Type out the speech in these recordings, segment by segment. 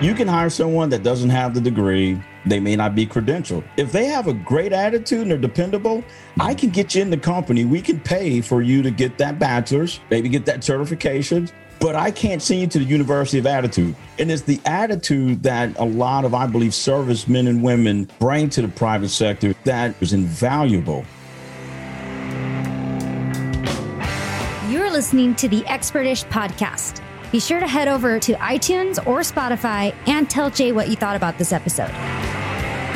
You can hire someone that doesn't have the degree. They may not be credentialed. If they have a great attitude and they're dependable, I can get you in the company. We can pay for you to get that bachelor's, maybe get that certification, but I can't send you to the University of Attitude. And it's the attitude that a lot of, I believe, servicemen and women bring to the private sector that is invaluable. You're listening to the Expertish podcast. Be sure to head over to iTunes or Spotify and tell Jay what you thought about this episode.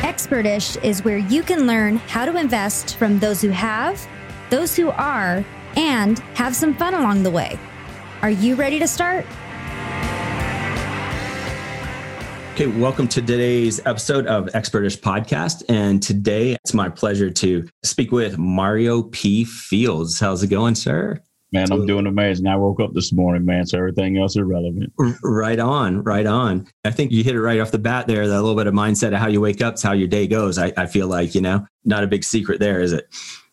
Expertish is where you can learn how to invest from those who have, those who are, and have some fun along the way. Are you ready to start? Okay, welcome to today's episode of Expertish Podcast. And today it's my pleasure to speak with Mario P. Fields. How's it going, sir? Man, I'm doing amazing. I woke up this morning, man, so everything else irrelevant. Right on, right on. I think you hit it right off the bat there. That little bit of mindset of how you wake up is how your day goes. I, I feel like, you know, not a big secret there, is it?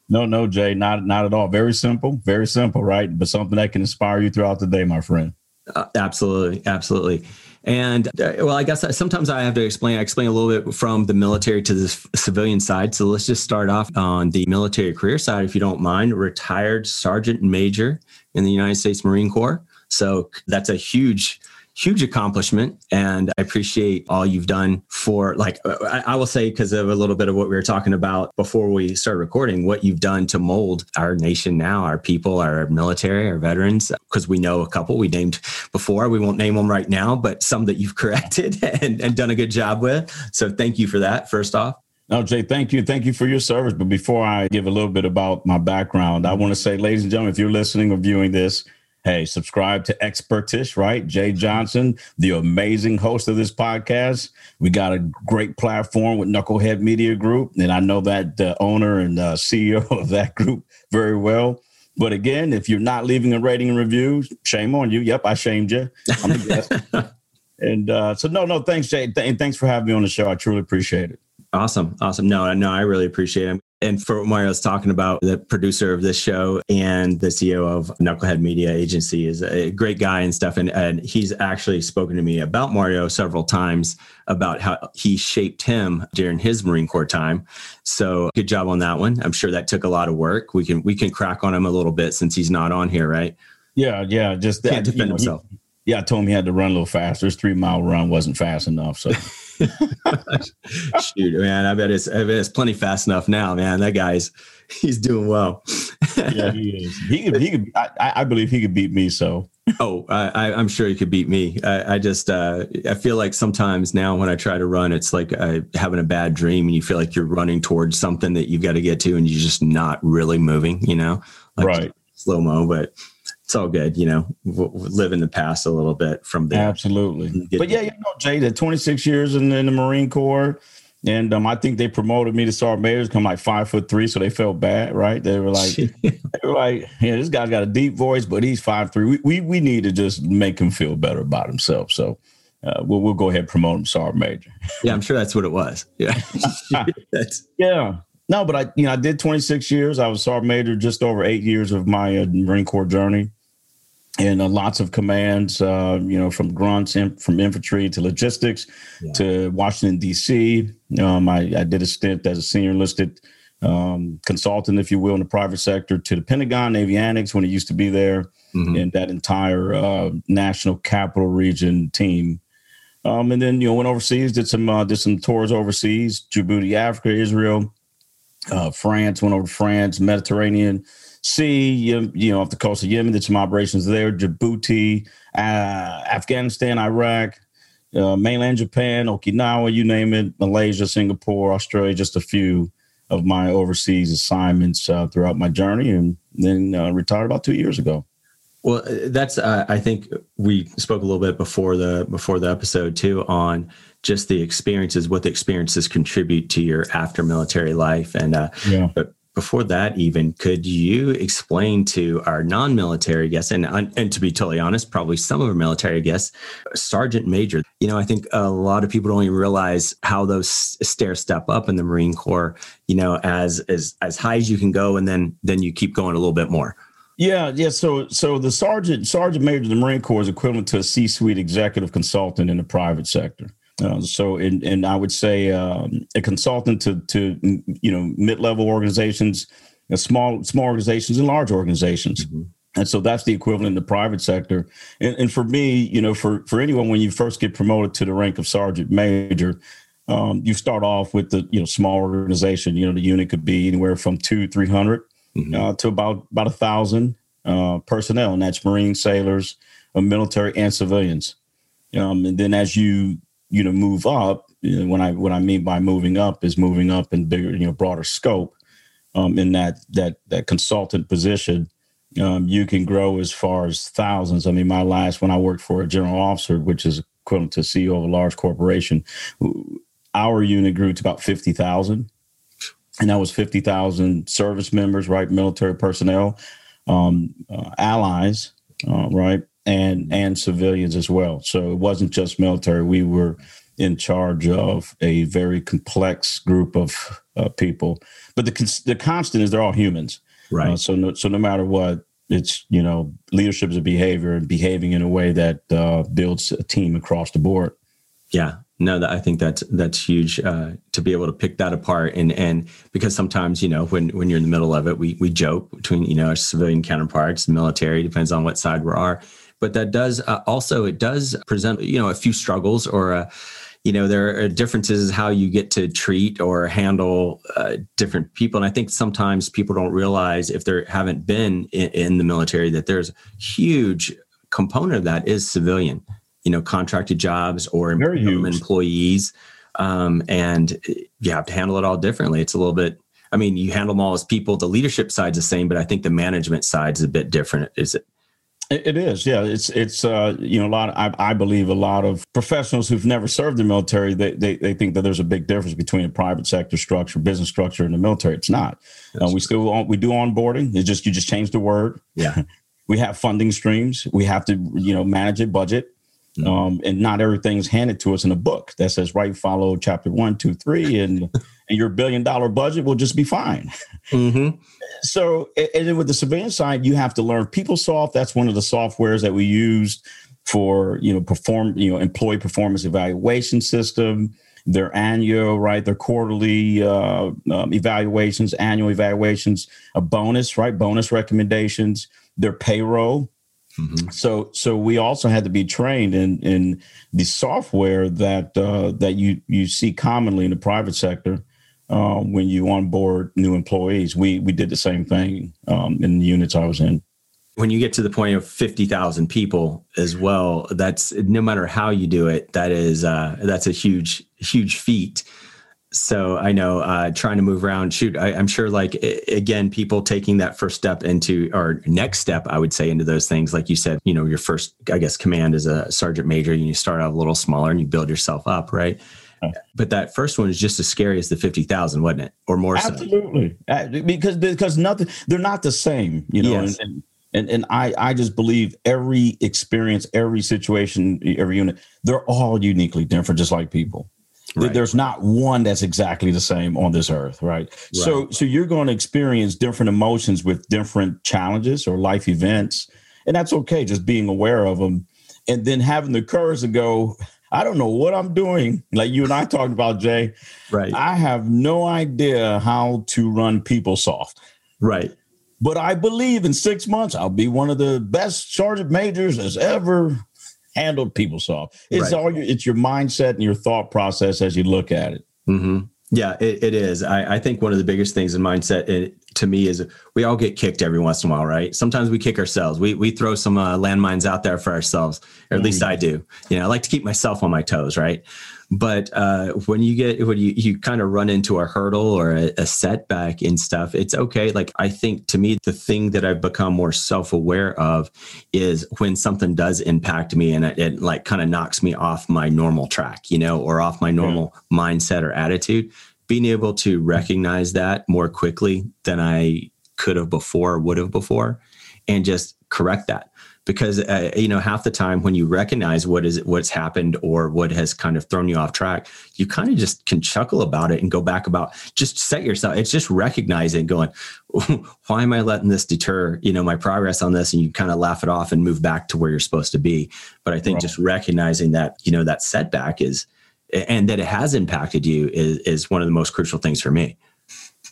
No, no, Jay, not not at all. Very simple, very simple, right? But something that can inspire you throughout the day, my friend. Uh, absolutely, absolutely. And uh, well, I guess sometimes I have to explain. I explain a little bit from the military to the civilian side. So let's just start off on the military career side, if you don't mind. Retired sergeant major in the United States Marine Corps. So that's a huge huge accomplishment and i appreciate all you've done for like uh, i, I will say because of a little bit of what we were talking about before we started recording what you've done to mold our nation now our people our military our veterans because we know a couple we named before we won't name them right now but some that you've corrected and, and done a good job with so thank you for that first off no, Jay, thank you. Thank you for your service. But before I give a little bit about my background, I want to say, ladies and gentlemen, if you're listening or viewing this, Hey, subscribe to Expertish, right? Jay Johnson, the amazing host of this podcast. We got a great platform with Knucklehead Media Group, and I know that the owner and uh, CEO of that group very well. But again, if you're not leaving a rating and review, shame on you. Yep, I shamed you. I'm the guest. and uh, so, no, no, thanks, Jay. Th- thanks for having me on the show. I truly appreciate it. Awesome. Awesome. No, no, I really appreciate it. And for what Mario was talking about, the producer of this show and the CEO of Knucklehead Media Agency is a great guy and stuff. And, and he's actually spoken to me about Mario several times about how he shaped him during his Marine Corps time. So good job on that one. I'm sure that took a lot of work. We can we can crack on him a little bit since he's not on here, right? Yeah, yeah. Just that, can't defend you know, himself. He, yeah, I told him he had to run a little faster. His three mile run wasn't fast enough. So Shoot, man, I bet it's I bet it's plenty fast enough now, man. That guy's he's doing well. yeah, he is. He could. He could. I, I believe he could beat me. So. oh, I, I'm sure he could beat me. I, I just uh, I feel like sometimes now when I try to run, it's like uh, having a bad dream, and you feel like you're running towards something that you've got to get to, and you're just not really moving. You know, like right? Slow mo, but it's all good, you know, live in the past a little bit from there. Absolutely. But yeah, you know, Jay, the 26 years in, in the Marine Corps, and um, I think they promoted me to sergeant major, come like five foot three, so they felt bad, right? They were like, they were like, yeah, this guy's got a deep voice, but he's five three. We we, we need to just make him feel better about himself. So uh, we'll we'll go ahead and promote him sergeant major. yeah, I'm sure that's what it was. Yeah, That's yeah. No, but I you know I did 26 years. I was sergeant major just over eight years of my uh, Marine Corps journey and uh, lots of commands, uh, you know, from grunts, in, from infantry to logistics yeah. to Washington, D.C. Um, I, I, did a stint as a senior enlisted um, consultant, if you will, in the private sector to the Pentagon, Navy Annex, when it used to be there, mm-hmm. and that entire uh, national capital region team. Um, and then, you know, went overseas, did some uh, did some tours overseas, Djibouti, Africa, Israel, uh, France, went over to France, Mediterranean, Sea, you, you know, off the coast of Yemen, did some operations there, Djibouti, uh, Afghanistan, Iraq, uh, mainland Japan, Okinawa, you name it, Malaysia, Singapore, Australia, just a few of my overseas assignments uh, throughout my journey, and then uh, retired about two years ago. Well, that's uh, I think we spoke a little bit before the before the episode too on just the experiences, what the experiences contribute to your after military life, and uh, yeah. but before that even could you explain to our non-military guests and and to be totally honest probably some of our military guests sergeant major you know i think a lot of people don't even realize how those stairs step up in the marine corps you know as as as high as you can go and then then you keep going a little bit more Yeah, yeah. So, so the sergeant sergeant major of the Marine Corps is equivalent to a C-suite executive consultant in the private sector. Uh, so, and and I would say um, a consultant to to you know mid level organizations, uh, small small organizations, and large organizations. Mm-hmm. And so that's the equivalent in the private sector. And, and, for me, you know, for for anyone when you first get promoted to the rank of sergeant major, um, you start off with the you know small organization. You know, the unit could be anywhere from two three hundred mm-hmm. uh, to about about a thousand uh, personnel, and that's Marine sailors, uh, military, and civilians. Um, and then as you you know move up you know, when i what i mean by moving up is moving up in bigger you know broader scope um, in that that that consultant position. Um, you can grow as far as thousands. I mean my last when i worked for a general officer which is equivalent to ceo of a large corporation our unit grew to about 50000 and that was 50000 service members right? Military personnel um, uh, allies uh, right and and civilians as well. So it wasn't just military. We were in charge of a very complex group of uh, people. But the the constant is they're all humans, right? Uh, so no, so no matter what, it's you know leadership is a behavior and behaving in a way that uh, builds a team across the board. Yeah, no, that I think that's that's huge uh, to be able to pick that apart and and because sometimes you know when when you're in the middle of it, we we joke between you know our civilian counterparts, military depends on what side we are but that does uh, also it does present you know a few struggles or a, you know there are differences how you get to treat or handle uh, different people. And i think sometimes people don't realize if they haven't been in, in, the military that there's a huge component of that is civilian you know contracted jobs or employees. Um, and you have to handle it all differently. It's a little bit i mean you handle them all as people. The leadership side's the same but i think the management side's a bit different. Is it it is, yeah. It's it's uh, you know a lot. Of, I, I believe a lot of professionals who've never served the military they, they they think that there's a big difference between a private sector structure, business structure, and the military. It's not. Uh, we still on, we do onboarding. It's just you just change the word. Yeah. we have funding streams. We have to you know manage a budget. Mm-hmm. Um, and not everything's handed to us in a book that says right follow chapter one two three and and your billion dollar budget will just be fine mm-hmm. so and then with the civilian side you have to learn PeopleSoft that's one of the softwares that we used for you know perform you know employee performance evaluation system their annual right their quarterly uh, um, evaluations annual evaluations a bonus right bonus recommendations their payroll Mm-hmm. So, so we also had to be trained in in the software that uh, that you you see commonly in the private sector uh, when you onboard new employees. We we did the same thing um, in the units I was in. When you get to the point of fifty thousand people as well, that's no matter how you do it, that is uh, that's a huge huge feat so I know uh, trying to move around. Shoot, I, am sure. Like again, people taking that first step into or next step, I would say into those things. Like you said, you know, your first, I guess, command is a sergeant major, and you start out a little smaller and you build yourself up, right? But that first one is just as scary as the fifty thousand, wasn't it, or more? Absolutely, so? because because nothing, they're not the same, you know. Yes. And, and and I I just believe every experience, every situation, every unit, they're all uniquely different, just like people. Right. There's not one that's exactly the same on this earth, right? right? So so you're going to experience different emotions with different challenges or life events, and that's okay. Just being aware of them, and then having the courage to go. I don't know what I'm doing. Like you and I talked about, Jay. Right. I have no idea how to run PeopleSoft. Right. But I believe in six months I'll be one of the best sergeant majors as ever handled PeopleSoft. It's right. all your, it's your mindset and your thought process as you look at it. Mm-hmm. Yeah, it, it is. I, I, think one of the biggest things in mindset it, to me is we all get kicked every once in a while, right? Sometimes we kick ourselves. We we throw some uh, landmines out there for ourselves, or at mm-hmm. least I do. You know, I like to keep myself on my toes, right? but uh, when you get when you you kind of run into a hurdle or a, a, setback and stuff it's okay like i think to me the thing that i've become more self-aware of is when something does impact me and it, it like kind of knocks me off my normal track you know or off my normal yeah. mindset or attitude being able to recognize that more quickly than i could have before would have before and just correct that. Because uh, you know half the time when you recognize what is what's happened or what has kind of thrown you off track you kind of just can chuckle about it and go back about just set yourself it's just recognizing going why am i letting this deter you know my progress on this? And you kind of laugh it off and move back to where you're supposed to be. But i think right. just recognizing that you know that setback is and that it has impacted you is, is one of the most crucial things for me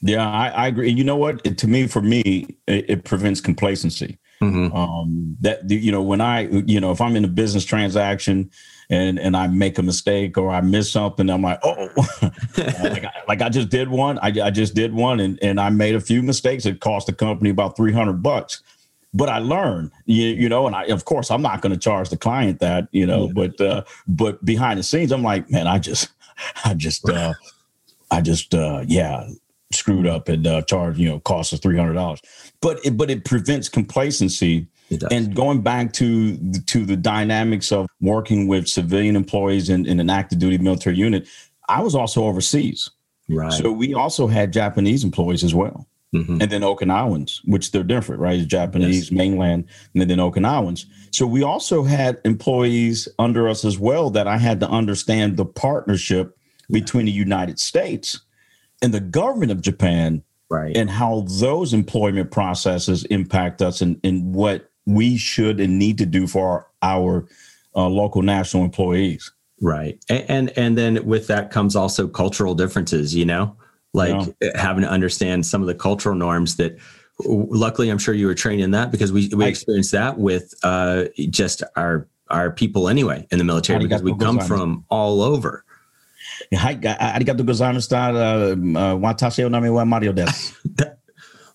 yeah i, I agree you know what it, to me for me it, it prevents complacency Mm-hmm. Um, that you know, when I, you know, if I'm in a business transaction and and I make a mistake or I miss something, I'm like, oh, like, I, like, I, just did one. I, I just did one, and and I made a few mistakes. It cost the company about three hundred bucks, but I learned, you, you know, and I of course I'm not going to charge the client that, you know, yeah. but uh, but behind the scenes, I'm like, man, I just, I just, uh, I just, uh, yeah, screwed up and uh, charged, you know, cost us hundred dollars. But it, but it prevents complacency. It And going back to to the dynamics of working with civilian employees in, in an active duty military unit, I was also overseas. Right. So we also had Japanese employees as well. Mm-hmm. And then Okinawans, which they're different, right? Japanese, yes. mainland, and then Okinawans. So we also had employees under us as well that I had to understand the partnership between the United States and the government of Japan, right, and how those employment processes impact us and, and what we should and need to do for our, our uh, local national employees. Right, and, and and then with that comes also cultural differences. You know, like yeah. having to understand some of the cultural norms that luckily i'm sure you were trained in that because we, we experienced that with uh, just our our people anyway in the military because we come from all over はい、ありがとうございました。私の名前はマリオです。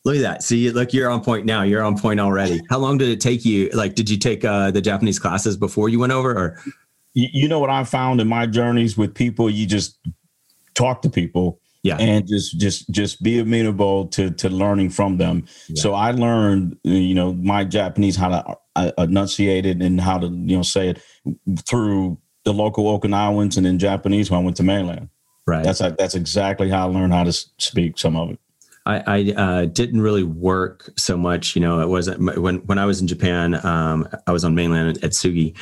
Look at that. See, look, you're on point now. You're on point already. How long did it take you? Like, did you take uh, the Japanese classes before you went over or? You know what I found in my journeys with people, you just talk to people yeah and just just just be amenable to to learning from them yeah. so i learned you know my japanese how to uh, enunciate it and how to you know say it through the local Okinawans and then Japanese when I went to mainland. Right. That's that's exactly how I learned how to speak some of it. I, I uh, didn't really work so much. You know, it wasn't when when I was in Japan. Um, I was on mainland Atsugi.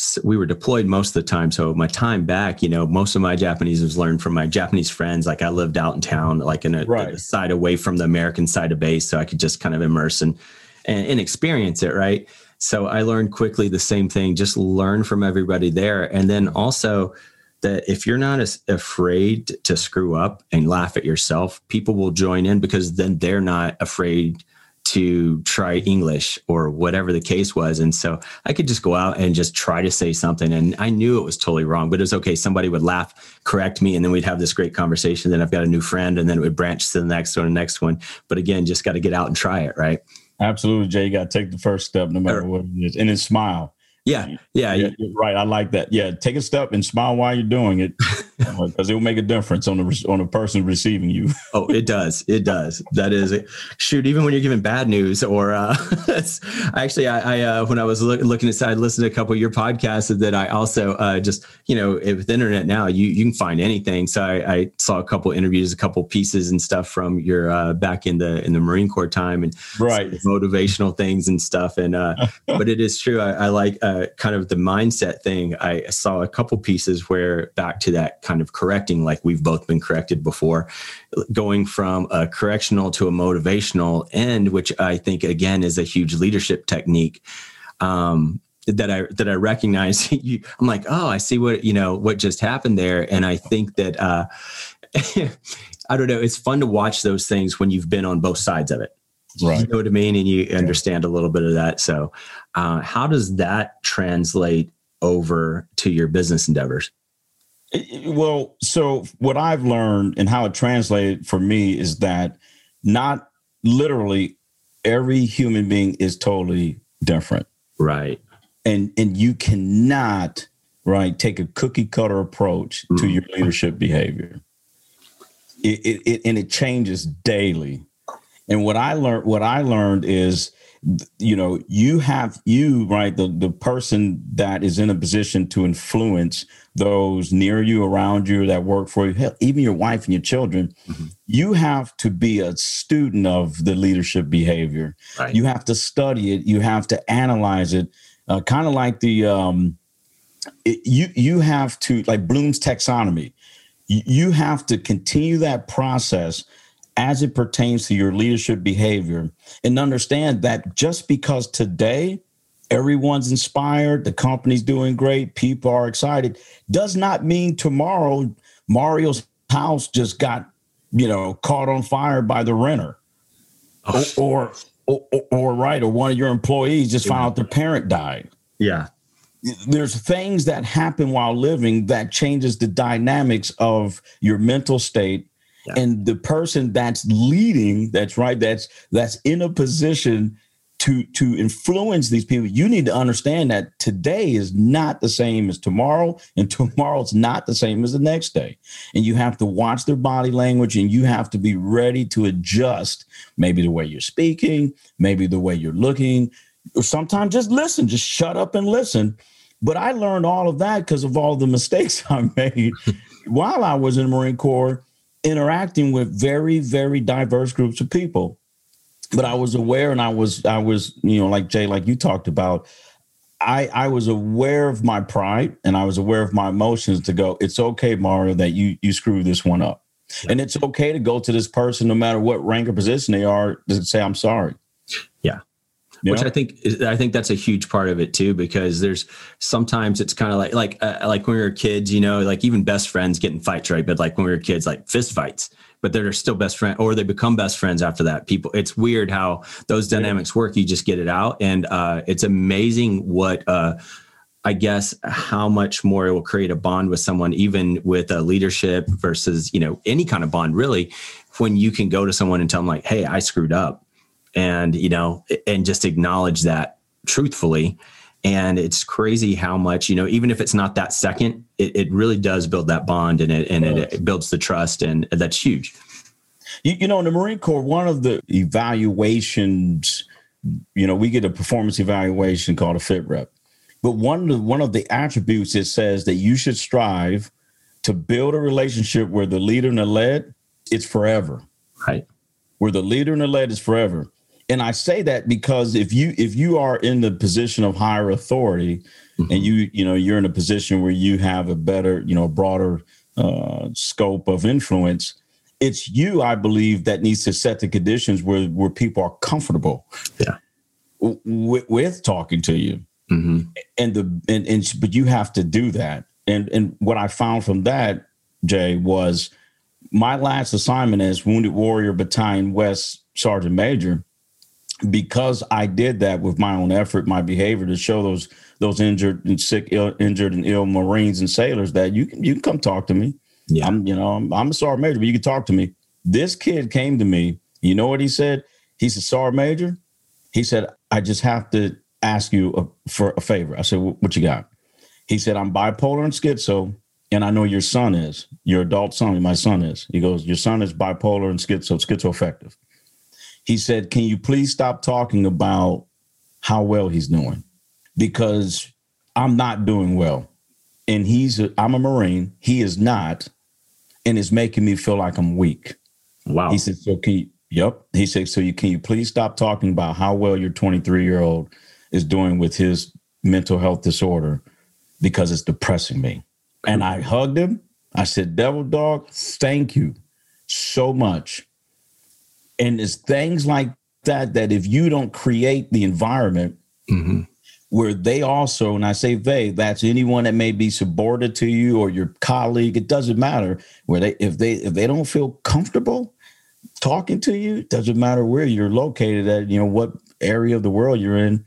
So we were deployed most of the time. So my time back, you know, most of my Japanese was learned from my Japanese friends. Like I lived out in town, like in a, right. side away from the American side of base, so I could just kind of immerse and, and, and experience it. Right. So I learned quickly the same thing, just learn from everybody there. And then also that if you're not as afraid to screw up and laugh at yourself, people will join in because then they're not afraid to try English or whatever the case was. And so I could just go out and just try to say something. And I knew it was totally wrong, but it was okay. Somebody would laugh, correct me, and then we'd have this great conversation. Then I've got a new friend, and then it would branch to the next one, the next one. But again, just got to get out and try it, right? Absolutely, Jay. You got to take the first step, no matter what it is, and then smile. Yeah, yeah, yeah, right. I like that. Yeah, take a step and smile while you're doing it, because it will make a difference on the on the person receiving you. oh, it does. It does. That is it. Shoot, even when you're giving bad news, or uh, actually, I, I uh, when I was look, looking aside, listening to a couple of your podcasts, that I also uh, just you know with the internet now, you you can find anything. So I, I saw a couple interviews, a couple pieces and stuff from your uh, back in the in the Marine Corps time, and right motivational things and stuff. And uh, but it is true. I, I like. Uh, kind of the mindset thing, I saw a couple pieces where back to that kind of correcting, like we've both been corrected before, going from a correctional to a motivational end, which I think again is a huge leadership technique. Um, that I that I recognize. I'm like, oh, I see what you know what just happened there, and I think that uh, I don't know. It's fun to watch those things when you've been on both sides of it. Right. You know what I mean? And you understand a little bit of that. So, uh, how does that translate over to your business endeavors? Well, so what I've learned and how it translated for me is that not literally every human being is totally different. Right. And and you cannot right take a cookie cutter approach mm. to your leadership behavior. It, it, it, and it changes daily. And what I learned, what I learned is you know you have you right the the person that is in a position to influence those near you around you that work for you hell, even your wife and your children mm-hmm. you have to be a student of the leadership behavior right. you have to study it you have to analyze it uh, kind of like the um it, you you have to like bloom's taxonomy you have to continue that process as it pertains to your leadership behavior and understand that just because today everyone's inspired, the company's doing great, people are excited, does not mean tomorrow Mario's house just got, you know, caught on fire by the renter. Oh. Or, or, or, or, right, or one of your employees just yeah. found out their parent died. Yeah. There's things that happen while living that changes the dynamics of your mental state and the person that's leading that's right that's that's in a position to to influence these people you need to understand that today is not the same as tomorrow and tomorrow's not the same as the next day. And you have to watch their body language and you have to be ready to adjust maybe the way you're speaking maybe the way you're looking or sometimes just listen just shut up and listen. But i learned all of that because of all the mistakes i made while i was in the marine corps interacting with very, very diverse groups of people. But I was aware and I was, I was, you know, like Jay, like you talked about, I, I was aware of my pride and I was aware of my emotions to go, it's okay, Mario, that you you screw this one up. Yeah. And it's okay to go to this person, no matter what rank or position they are, to say, I'm sorry. Yeah which I think I think that's a huge part of it too, because there's sometimes it's kind of like like uh, like when we were kids, you know, like even best friends get in fights, right? But like when we were kids, like fist fights, but they're still best friend, or they become best friends after that. People, it's weird how those dynamics work. You just get it out, and uh, it's amazing what. Uh, I guess how much more it will create a bond with someone, even with a leadership versus you know any kind of bond, really, when you can go to someone and tell them like, "Hey, I screwed up," and you know and just acknowledge that truthfully. And it's crazy how much you know even if it's not that second it, it really does build that bond and it and it, it builds the trust and that's huge. You, you know in the marine corps one of the evaluations you know we get a performance evaluation called a fit rep. But one of the, one of the attributes it says that you should strive to build a relationship where the leader and the led it's forever. Right. Where the leader and the led is forever and I say that because if you if you are in the position of higher authority mm-hmm. and you you know you're in a position where you have a better you know broader uh, scope of influence it's you i believe that needs to set the conditions where where people are comfortable yeah with, with talking to you mm-hmm. and the and, and but you have to do that and and what i found from that jay was my last assignment as wounded warrior battalion west sergeant major because I did that with my own effort, my behavior to show those those injured and sick, Ill, injured and ill Marines and sailors that you can you can come talk to me. Yeah. I'm you know I'm, I'm a sergeant major, but you can talk to me. This kid came to me. You know what he said? He said, "Sergeant major." He said, "I just have to ask you a, for a favor." I said, "What you got?" He said, "I'm bipolar and schizo." And I know your son is your adult son. My son is. He goes, Your son is bipolar and schizo, schizoaffective he said, Can you please stop talking about how well he's doing? Because I'm not doing well. And he's, i I'm a Marine. He is not. And it's making me feel like I'm weak. Wow. He said, So can you, yep. He said, So you can you please stop talking about how well your 23 year old is doing with his mental health disorder because it's depressing me. And I hugged him. I said, Devil dog, thank you so much and it's things like that that if you don't create the environment mm-hmm. where they also, and I say they, that's anyone that may be subordinate to you or your colleague, it doesn't matter where they if they if they don't feel comfortable talking to you, it doesn't matter where you're located at, you know, what area of the world you're in.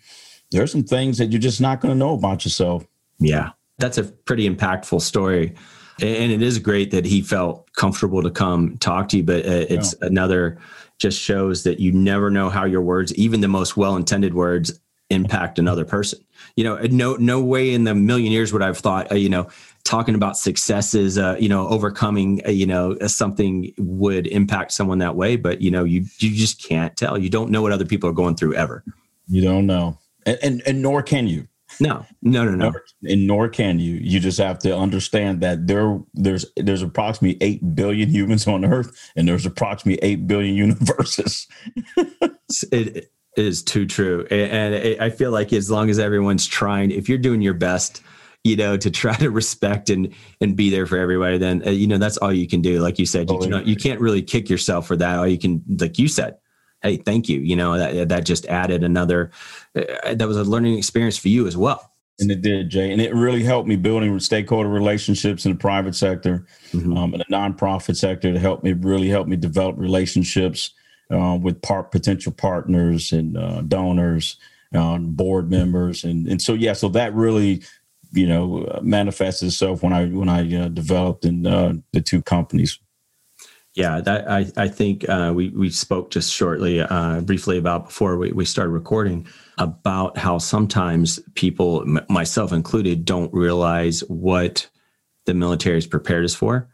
There's some things that you're just not going to know about yourself. Yeah. That's a pretty impactful story. And it is great that he felt comfortable to come talk to you, but uh, it's yeah. another just shows that you never know how your words, even the most well-intended words, impact another person. You know, no no way in the million years would I've thought, uh, you know, talking about successes, uh, you know, overcoming, uh, you know, something would impact someone that way. But you know, you you just can't tell. You don't know what other people are going through ever. You don't know, and and, and nor can you. No, no, no, no. And nor can you. You just have to understand that there there's there's approximately eight billion humans on Earth, and there's approximately eight billion universes. it is too true, and I feel like as long as everyone's trying, if you're doing your best, you know, to try to respect and and be there for everybody, then uh, you know that's all you can do. Like you said, you, you know, you can't really kick yourself for that. All you can, like you said, hey, thank you. You know, that that just added another. Uh, that was a learning experience for you as well. And it did, Jay, and it really helped me building stakeholder relationships in the private sector, mm-hmm. um, in the nonprofit sector to help me really help me develop relationships uh, with part potential partners and uh, donors, uh, board members, and and so yeah, so that really you know uh, manifests itself when I when I uh, developed in uh, the two companies. Yeah, that I I think uh, we we spoke just shortly, uh, briefly about before we, we started recording about how sometimes people, m- myself included, don't realize what the military has prepared us for,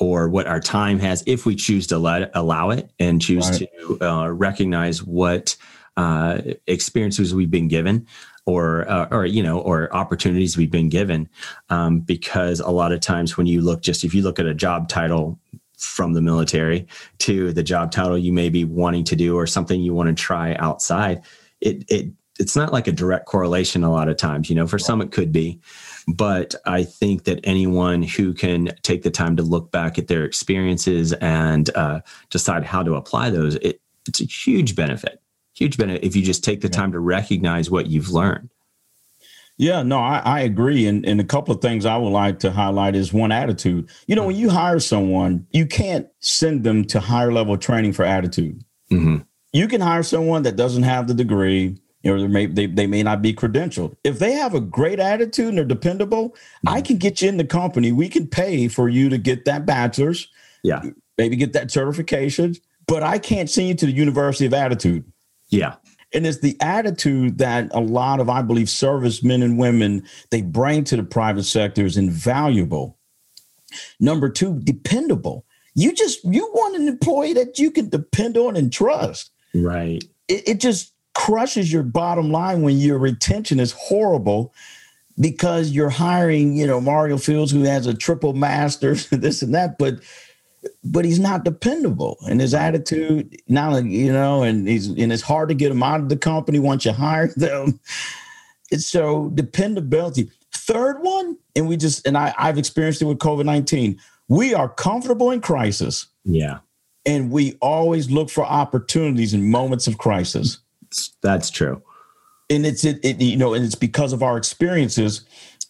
or what our time has, if we choose to let allow it and choose right. to uh, recognize what uh, experiences we've been given or uh, or you know or opportunities we've been given um, because a lot of times when you look just if you look at a job title from the military to the job title you may be wanting to do or something you want to try outside it it it's not like a direct correlation a lot of times you know for some it could be. But i think that anyone who can take the time to look back at their experiences and uh, decide how to apply those it, it's a huge benefit. Huge benefit if you just take the time to recognize what you've learned yeah, no, I, I agree. And, and a couple of things I would like to highlight is one attitude. You know, when you hire someone, you can't send them to higher level training for attitude. Mm-hmm. You can hire someone that doesn't have the degree, or they may, they, they may not be credentialed. If they have a great attitude and they're dependable, mm-hmm. I can get you in the company. We can pay for you to get that bachelor's. Yeah. Maybe get that certification, but I can't send you to the University of Attitude. Yeah. And it's the attitude that a lot of, I believe, servicemen and women they bring to the private sector is invaluable. Number two, dependable. You just you want an employee that you can depend on and trust. Right. It, it just crushes your bottom line when your retention is horrible because you're hiring, you know, Mario Fields who has a triple master's, this and that, but but he's not dependable. And his attitude now you know and he's and it's hard to get him out of the company once you hire them. It's so dependability. Third one and we just and I, i've experienced it with covid-19 we are comfortable in crisis. Yeah. And we always look for opportunities in moments of crisis. That's true. And it's it, it you know and it's because of our experiences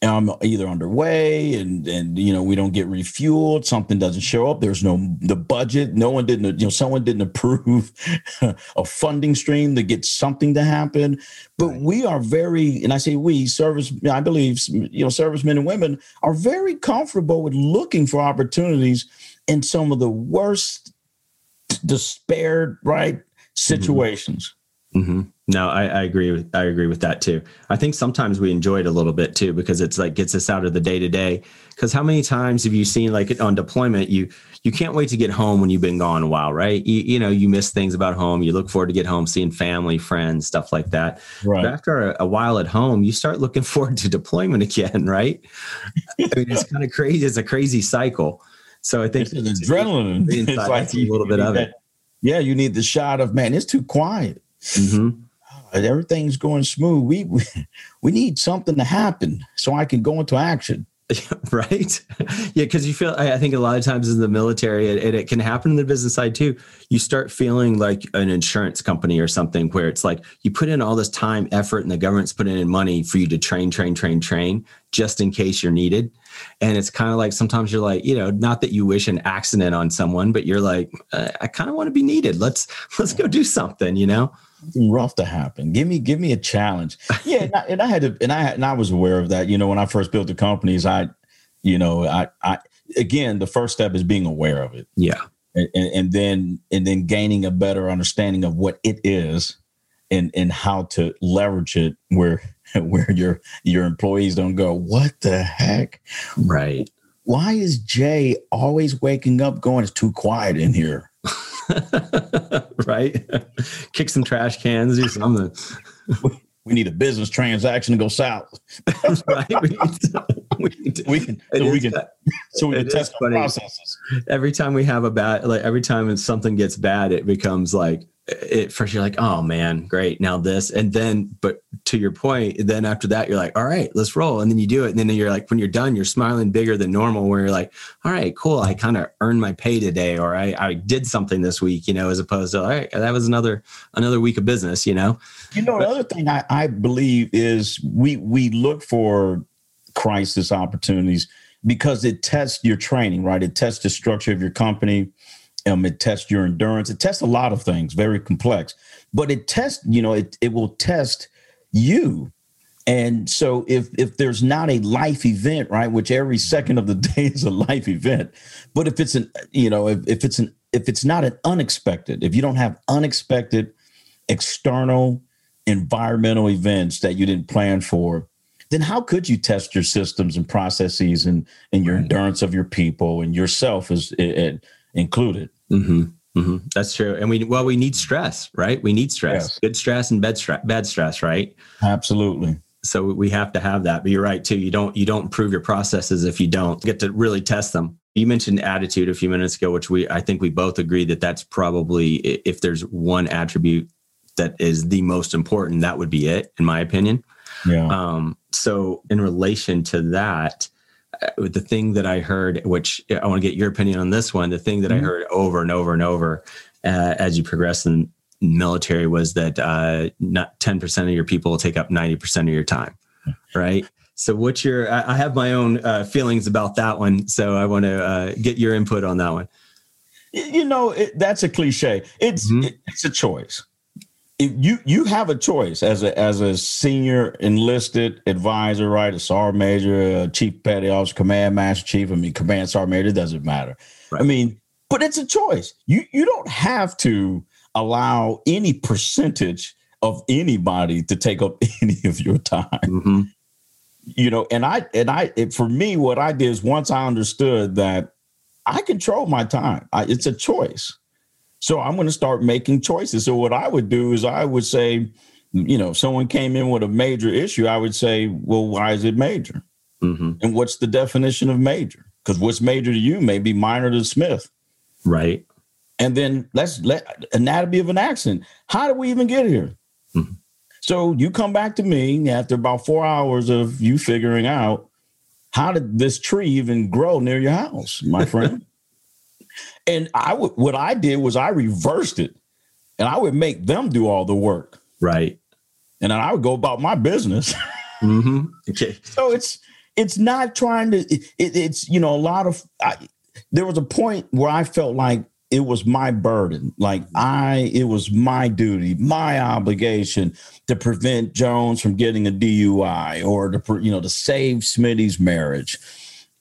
um, either underway and and you know we don't get refueled something doesn't show up there's no the budget no one didn't you know someone didn't approve a funding stream to get something to happen but right. we are very and i say we service i believe you know servicemen and women are very comfortable with looking for opportunities in some of the worst despaired right mm-hmm. situations mm-hmm. No, I, I, agree with I agree with that too. I think sometimes we enjoy it a little bit too because it's like gets us out of the day to day. Because how many times have you seen like on deployment you you can't wait to get home when you've been gone a while, right? You, you know you miss things about home. You look forward to get home, seeing family, friends, stuff like that. Right. But after a, a while at home, you start looking forward to deployment again, right? I mean, it's kind of crazy. It's a crazy cycle. So I think it's adrenaline. It's like a little bit of that, it. Yeah, you need the shot of man. It's too quiet. Mm-hmm everything's going smooth. We, we need something to happen so I can go into action. right yeah because you feel i think a lot of times in the military and it can happen in the business side too you start feeling like an insurance company or something where it's like you put in all this time effort and the government's putting in money for you to train train train train just in case you're needed and it's kind of like sometimes you're like you know not that you wish an accident on someone but you're like uh, i kind of want to be needed let's let's go do something you know rough to happen. Give me, give me a challenge. Yeah, and I, and I, had to, and I and I was aware of that. You know, when I first built the companies, I, you know, I, I again, the first step is being aware of it. Yeah, and, and then and then gaining a better understanding of what it is, and and how to leverage it where where your your employees don't go, what the heck, right? Why is Jay always waking up going, it's too quiet in here? right? Kick some trash cans, do something. we need a business transaction to go south. right. We, to, we, to, we can, so we can, so we can test the processes. Every time we have a bad, like every time something gets bad, it becomes like at first you're like, oh man, great. Now this. And then, but to your point, then after that, you're like, all right, let's roll. And then you do it. And then you're like, when you're done, you're smiling bigger than normal, where you're like, all right, cool. I kind of earned my pay today, or I, I did something this week, you know, as opposed to, all right, that was another, another week of business, you know? You know, the other thing I, I believe is we, we look for crisis opportunities because it tests your training, right? It tests the structure of your company um, it tests your endurance. It tests a lot of things, very complex, but it tests, you know, it, it will test you. And so if if there's not a life event, right, which every second of the day is a life event, but if it's an, you know, if, if it's an if it's not an unexpected, if you don't have unexpected external environmental events that you didn't plan for, then how could you test your systems and processes and and your right. endurance of your people and yourself as it, included. Mm-hmm. Mm-hmm. That's true. And we, well, we need stress, right? We need stress, yes. good stress and bad stress, bad stress, right? Absolutely. So we have to have that. But you're right too. You don't, you don't improve your processes if you don't get to really test them. You mentioned attitude a few minutes ago, which we, I think we both agree that that's probably, if there's one attribute that is the most important, that would be it, in my opinion. Yeah. Um, so in relation to that, the thing that I heard, which I want to get your opinion on this one, the thing that mm-hmm. I heard over and over and over uh, as you progress in military was that uh, not 10% of your people will take up 90% of your time. Right. So what's your, I have my own uh, feelings about that one. So I want to uh, get your input on that one. You know, it, that's a cliche. It's, mm-hmm. it, it's a choice you you have a choice as a as a senior enlisted advisor, right? A sergeant major, a chief petty officer, command master chief. I mean, command sergeant major it doesn't matter. Right. I mean, but it's a choice. You you don't have to allow any percentage of anybody to take up any of your time. Mm-hmm. You know, and I and I it, for me, what I did is once I understood that I control my time. I, it's a choice. So I'm going to start making choices. So what I would do is I would say, you know, if someone came in with a major issue, I would say, well, why is it major? Mm-hmm. And what's the definition of major? Because what's major to you may be minor to Smith. Right. And then let's let anatomy of an accident. How did we even get here? Mm-hmm. So you come back to me after about four hours of you figuring out how did this tree even grow near your house, my friend? And I would what I did was I reversed it and I would make them do all the work. Right. And then I would go about my business. Mm-hmm. Okay. so it's it's not trying to it, it's you know a lot of I, there was a point where I felt like it was my burden like I it was my duty my obligation to prevent Jones from getting a DUI or to you know to save Smitty's marriage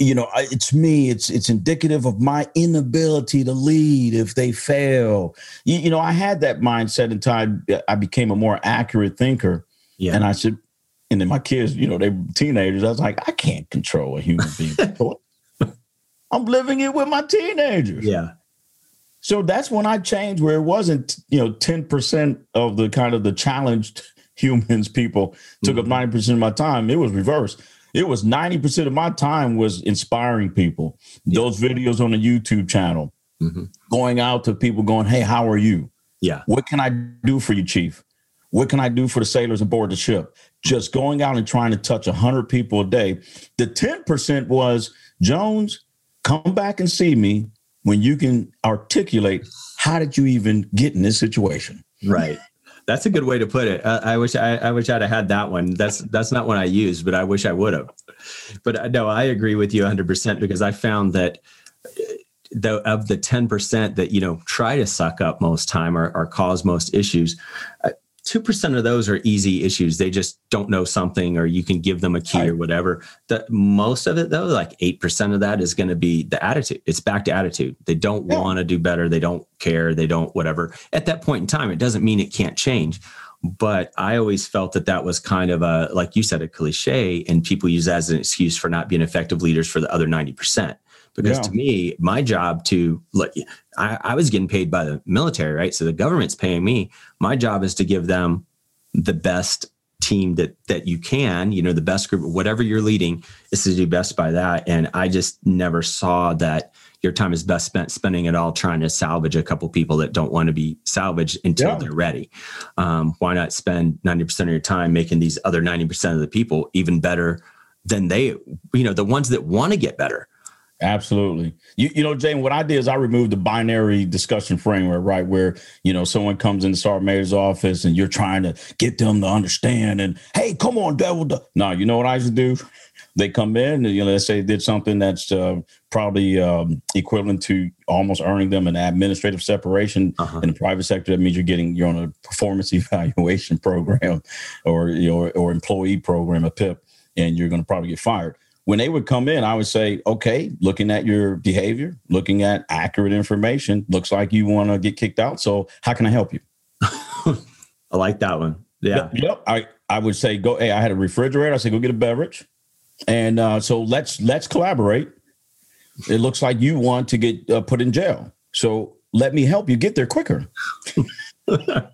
you know it's me it's it's indicative of my inability to lead if they fail. You, you know i had that mindset until I, I became a more accurate thinker. Yeah. And i said and then my kids you know they were teenagers. I was like i can't control a human being. I'm living it with my teenagers. Yeah. So that's when i changed where it wasn't you know 10% of the kind of the challenged humans people took mm-hmm. up 90% of my time. It was reversed it was 90% of my time was inspiring people. Yeah. Those videos on the YouTube channel, mm-hmm. going out to people going, Hey, how are you? Yeah. What can I do for you, Chief? What can I do for the sailors aboard the ship? Just going out and trying to touch 100 people a day. The 10% was Jones, come back and see me when you can articulate how did you even get in this situation? Right. That's a good way to put it. Uh, I wish I, I wish I'd have had that one. That's that's not one I used, but I wish I would have. But uh, no, I agree with you 100 percent because I found that uh, the of the 10 percent that you know try to suck up most time or, or cause most issues, 2% of those are easy issues. They just don't know something or you can give them a key or whatever. The most of it though, like 8% of that is going to be the attitude. It's back to attitude. They don't yeah. want to do better. They don't care. They don't whatever. At that point in time, it doesn't mean it can't change. But I always felt that that was kind of a, like you said, a cliche and people use that as an excuse for not being effective leaders for the other 90% because yeah. to me my job to like I, I, was getting paid by the military right? So the government's paying me. My job is to give them the best team that that you can you know the best group whatever you're leading is to do best by that. And i just never saw that your time is best spent spending it all trying to salvage a couple people that don't want to be salvaged until yeah. they're ready. Um, why not spend 90% of your time making these other 90% of the people even better than they you know the ones that want to get better Absolutely. You, you know, Jay, what I did is I removed the binary discussion framework, right? Where, you know, someone comes into Sergeant Major's office and you're trying to get them to understand and, hey, come on, devil. No, you know what I used to do? They come in and, you know, let's say did something that's uh, probably um, equivalent to almost earning them an administrative separation uh-huh. in the private sector. That means you're getting, you're on a performance evaluation program or, you know, or, or employee program, a PIP, and you're going to probably get fired when they would come in, I would say, okay, looking at your behavior, looking at accurate information, looks like you want to get kicked out. So how can I help you? I like that one. Yeah. Yep, yep. I, I would say, go, hey, I had a refrigerator. I said, go get a beverage. And uh, so let's let's collaborate. It looks like you want to get uh, put in jail. So let me help you get there quicker.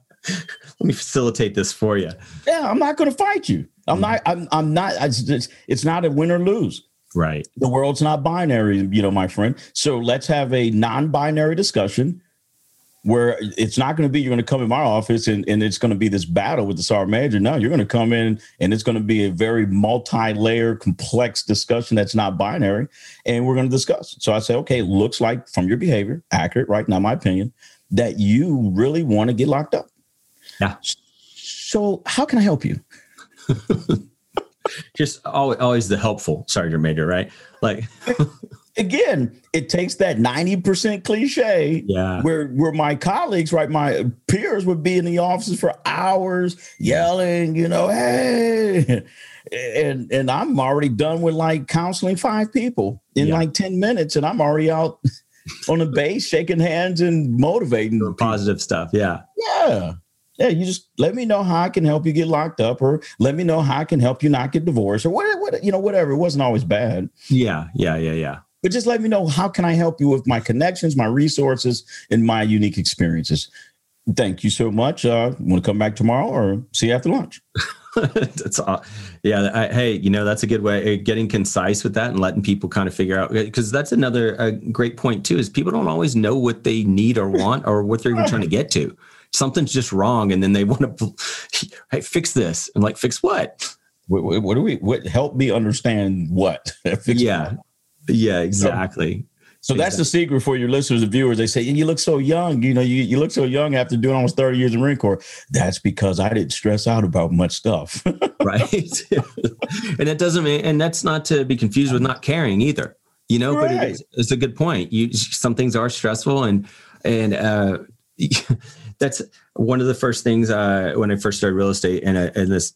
let me facilitate this for you. Yeah, I'm not going to fight you. I'm not. I'm. I'm not. It's, it's not a win or lose. Right. The world's not binary, you know, my friend. So let's have a non-binary discussion where it's not going to be you're going to come in my office and, and it's going to be this battle with the sergeant major. No, you're going to come in and it's going to be a very multi-layer, complex discussion that's not binary, and we're going to discuss. So I say, okay, looks like from your behavior, accurate, right? Not my opinion, that you really want to get locked up. Yeah. So how can I help you? just always, always the helpful sergeant major, right? Like again, it takes that 90% cliche yeah. where where my colleagues, right, my peers would be in the offices for hours yelling, you know, hey. And and I'm already done with like counseling five people in yeah. like 10 minutes, and I'm already out on the base shaking hands and motivating positive stuff. Yeah. Yeah yeah, you just let me know how I can help you get locked up, or let me know how I can help you not get divorced, or whatever, what, you know, whatever. It wasn't always bad. Yeah, yeah, yeah, yeah. But just let me know how can I help you with my connections, my resources, and my unique experiences. Thank you so much. Uh, want to come back tomorrow, or see you after lunch? that's all. Yeah. I, hey, you know, that's a good way uh, getting concise with that and letting people kind of figure out uh, because that's another a great point too. Is people don't always know what they need or want or what they're even trying to get to something's just wrong and then they want to hey, fix this and like fix what what, what do we what help me understand what yeah what? yeah exactly so, so that's the secret for your listeners and viewers. They say, you look so young. You know, you, you look so young after doing almost 30 years in Marine Corps. That's because I didn't stress out about much stuff. right. and that doesn't mean, and that's not to be confused with not caring either, you know, right. but it is, it's a good point. You, some things are stressful and, and, uh, that's one of the first things uh, when I first started real estate, and, uh, and this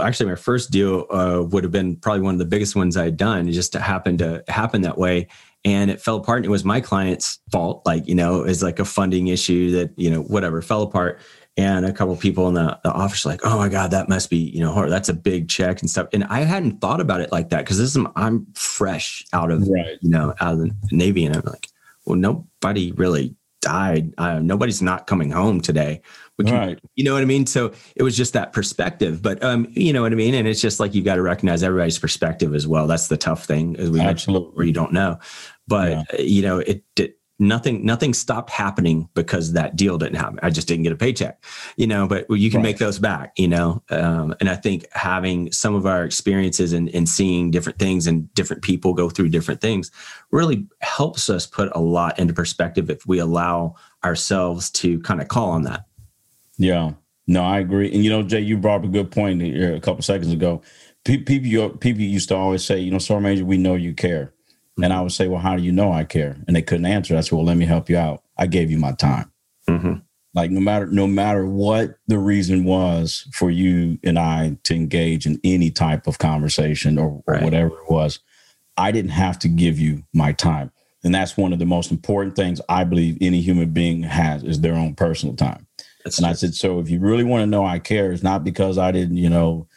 actually my first deal uh, would have been probably one of the biggest ones I had done. It just happened to happen that way, and it fell apart. And it was my client's fault, like you know, is like a funding issue that you know whatever fell apart. And a couple people in the, the office like, oh my god, that must be you know, hard. that's a big check and stuff. And I hadn't thought about it like that because this is I'm fresh out of right. you know out of the Navy, and I'm like, well, nobody really died. Uh, nobody's not coming home today. right. You know what I mean? So it was just that perspective. But um, you know what I mean? And it's just like you've got to recognize everybody's perspective as well. That's the tough thing, as we Absolutely. mentioned, where you don't know. But yeah. You know, it, it nothing nothing stopped happening because that deal didn't happen. I just didn't get a paycheck you know but you can right. make those back you know um, and i think having some of our experiences and, and seeing different things and different people go through different things really helps us put a lot into perspective if we allow ourselves to kind of call on that. Yeah. No i agree. And you know jay you brought up a good point a couple seconds ago. People people used to always say you know Sergeant Major we know you care and I would say, well, how do you know I care? And they couldn't answer. I said, well, let me help you out. I gave you my time. Mm-hmm. Like no matter no matter what the reason was for you and I to engage in any type of conversation or, or whatever it was, I didn't have to give you my time. And that's one of the most important things I believe any human being has is their own personal time. That's and true. I said, so if you really want to know I care, it's not because I didn't, you know,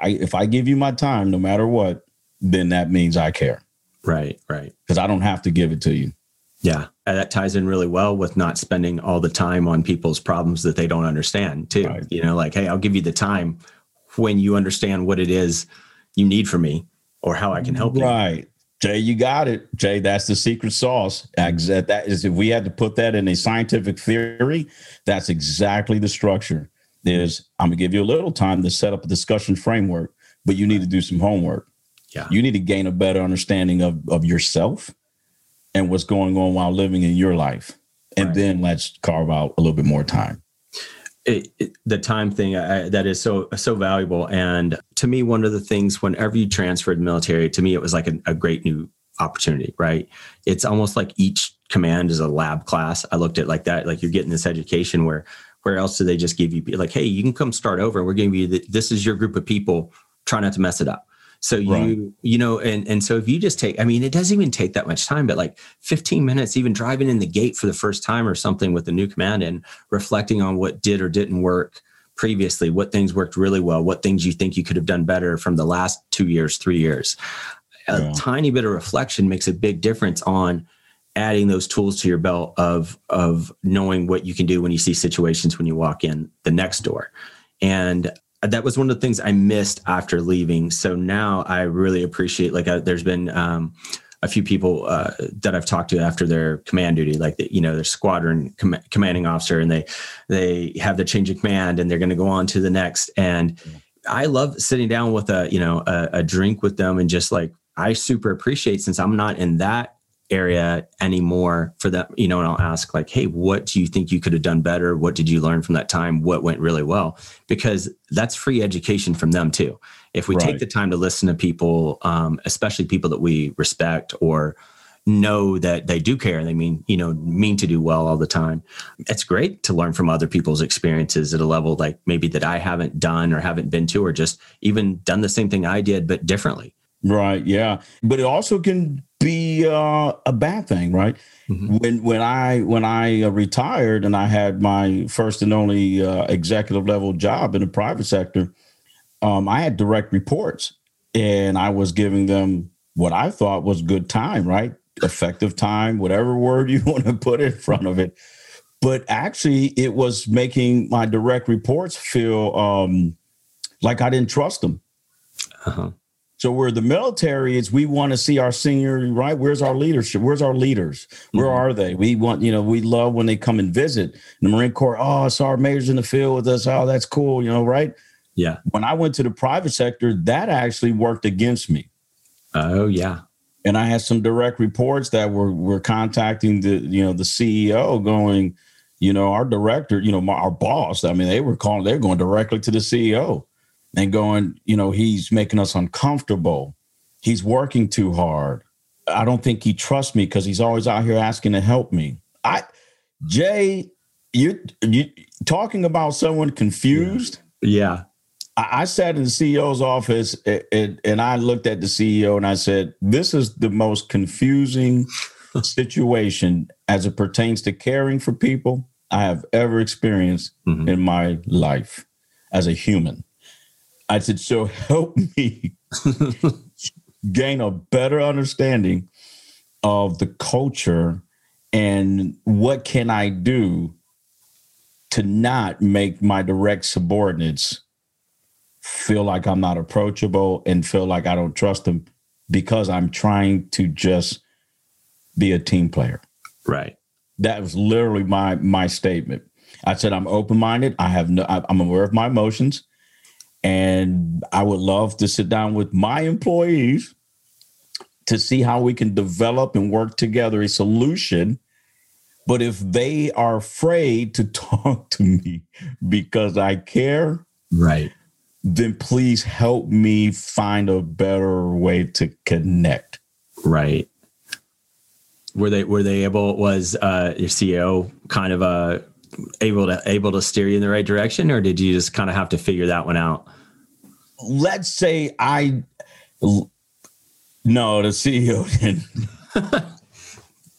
I, if I give you my time, no matter what, then that means I care. Right, right. Because I don't have to give it to you. Yeah. And that ties in really well with not spending all the time on people's problems that they don't understand, too. Right. You know, like, hey, I'll give you the time when you understand what it is you need from me or how I can help you. Right. Jay, you got it. Jay, that's the secret sauce. Mm-hmm. That is, if we had to put that in a scientific theory, that's exactly the structure. Is I'm gonna give you a little time to set up a discussion framework, but you need to do some homework. Yeah. You need to gain a better understanding of, of yourself and what's going on while living in your life. And right. then let's carve out a little bit more time. It, it, the time thing I, that is so so valuable and to me one of the things whenever you transferred military to me it was like a, a great new opportunity right it's almost like each command is a lab class i looked at like that like you're getting this education where where else do they just give you like hey you can come start over we're giving you the, this is your group of people try not to mess it up so you right. you know, and and so if you just take, I mean, it doesn't even take that much time, but like 15 minutes, even driving in the gate for the first time or something with the new command and reflecting on what did or didn't work previously, what things worked really well, what things you think you could have done better from the last two years, three years. A yeah. tiny bit of reflection makes a big difference on adding those tools to your belt of of knowing what you can do when you see situations when you walk in the next door. And that was one of the things I missed after leaving. So now I really appreciate. Like, uh, there's been um, a few people uh, that I've talked to after their command duty, like the, you know, their squadron com- commanding officer, and they they have the change of command, and they're going to go on to the next. And I love sitting down with a you know a, a drink with them and just like I super appreciate since I'm not in that area anymore for that you know and i'll ask like hey what do you think you could have done better? What did you learn from that time? What went really well? Because that's free education from them too. If we right. take the time to listen to people um, especially people that we respect or know that they do care and they mean you know mean to do well all the time it's great to learn from other people's experiences at a level like maybe that i haven't done or haven't been to or just even done the same thing i did but differently. Right yeah. But it also can be uh, a bad thing, right? Mm-hmm. When when I when I uh, retired and I had my first and only uh, executive level job in the private sector, um, I had direct reports, and I was giving them what I thought was good time, right? Effective time, whatever word you want to put in front of it. But actually, it was making my direct reports feel um, like I didn't trust them. Uh-huh. So where the military is, we want to see our senior, right? Where's our leadership? Where's our leaders? Where mm-hmm. are they? We want, you know, we love when they come and visit. The Marine Corps, oh, it's our majors in the field with us. Oh, that's cool, you know, right? Yeah. When I went to the private sector, that actually worked against me. Oh, yeah. And I had some direct reports that were were contacting the, you know, the CEO going, you know, our director, you know, my, our boss. I mean, they were calling, they're going directly to the CEO and going, you know, he's making us uncomfortable. He's working too hard. I don't think he trusts me because he's always out here asking to help me. I, Jay, you you talking about someone confused? Yeah. I, I sat in the CEO's office and, and, and I looked at the CEO and I said, "This is the most confusing situation as it pertains to caring for people I have ever experienced mm-hmm. in my life as a human." I said, so help me gain a better understanding of the culture and what can I do to not make my direct subordinates feel like I'm not approachable and feel like I don't trust them because I'm trying to just be a team player. Right. That was literally my my statement. I said I'm open minded. I have no. I'm aware of my emotions. And I would love to sit down with my employees to see how we can develop and work together a solution. But if they are afraid to talk to me because I care, right, then please help me find a better way to connect. Right. Were they were they able was uh your CEO kind of uh able to able to steer you in the right direction or did you just kind of have to figure that one out? let's say I no, the CEO didn't.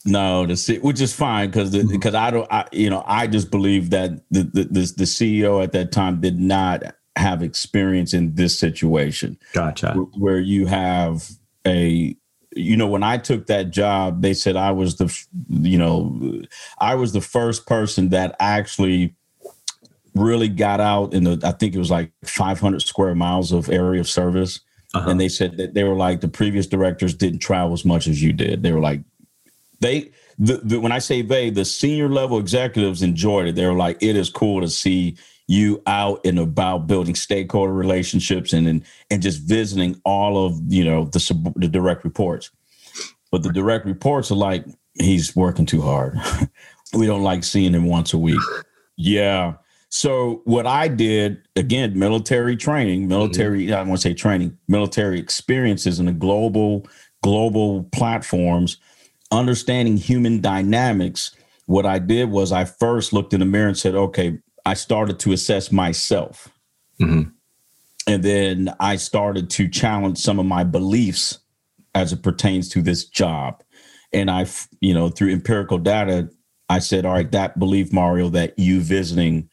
no, the C, which is fine because because mm-hmm. I don't, I, you know, I just believe that the, the the the CEO at that time did not have experience in this situation. Gotcha. Where you have a you know, when I took that job, they said I was the, you know, I was the first person that actually really got out in the, I think it was like 500 square miles of area of service. Uh-huh. And they said that they were like, the previous directors didn't travel as much as you did. They were like, they, the, the, when I say they, the senior level executives enjoyed it. They were like, it is cool to see you out and about building stakeholder relationships and and, and just visiting all of you know the the direct reports. But the direct reports are like he's working too hard. we don't like seeing him once a week. Yeah. So what I did again, military training, military mm-hmm. I want to say training, military experiences in the global global platforms, understanding human dynamics. What I did was I first looked in the mirror and said, okay, I started to assess myself. Mm-hmm. And then I started to challenge some of my beliefs as it pertains to this job. And I, you know, through empirical data, I said, all right, that belief, Mario, that you visiting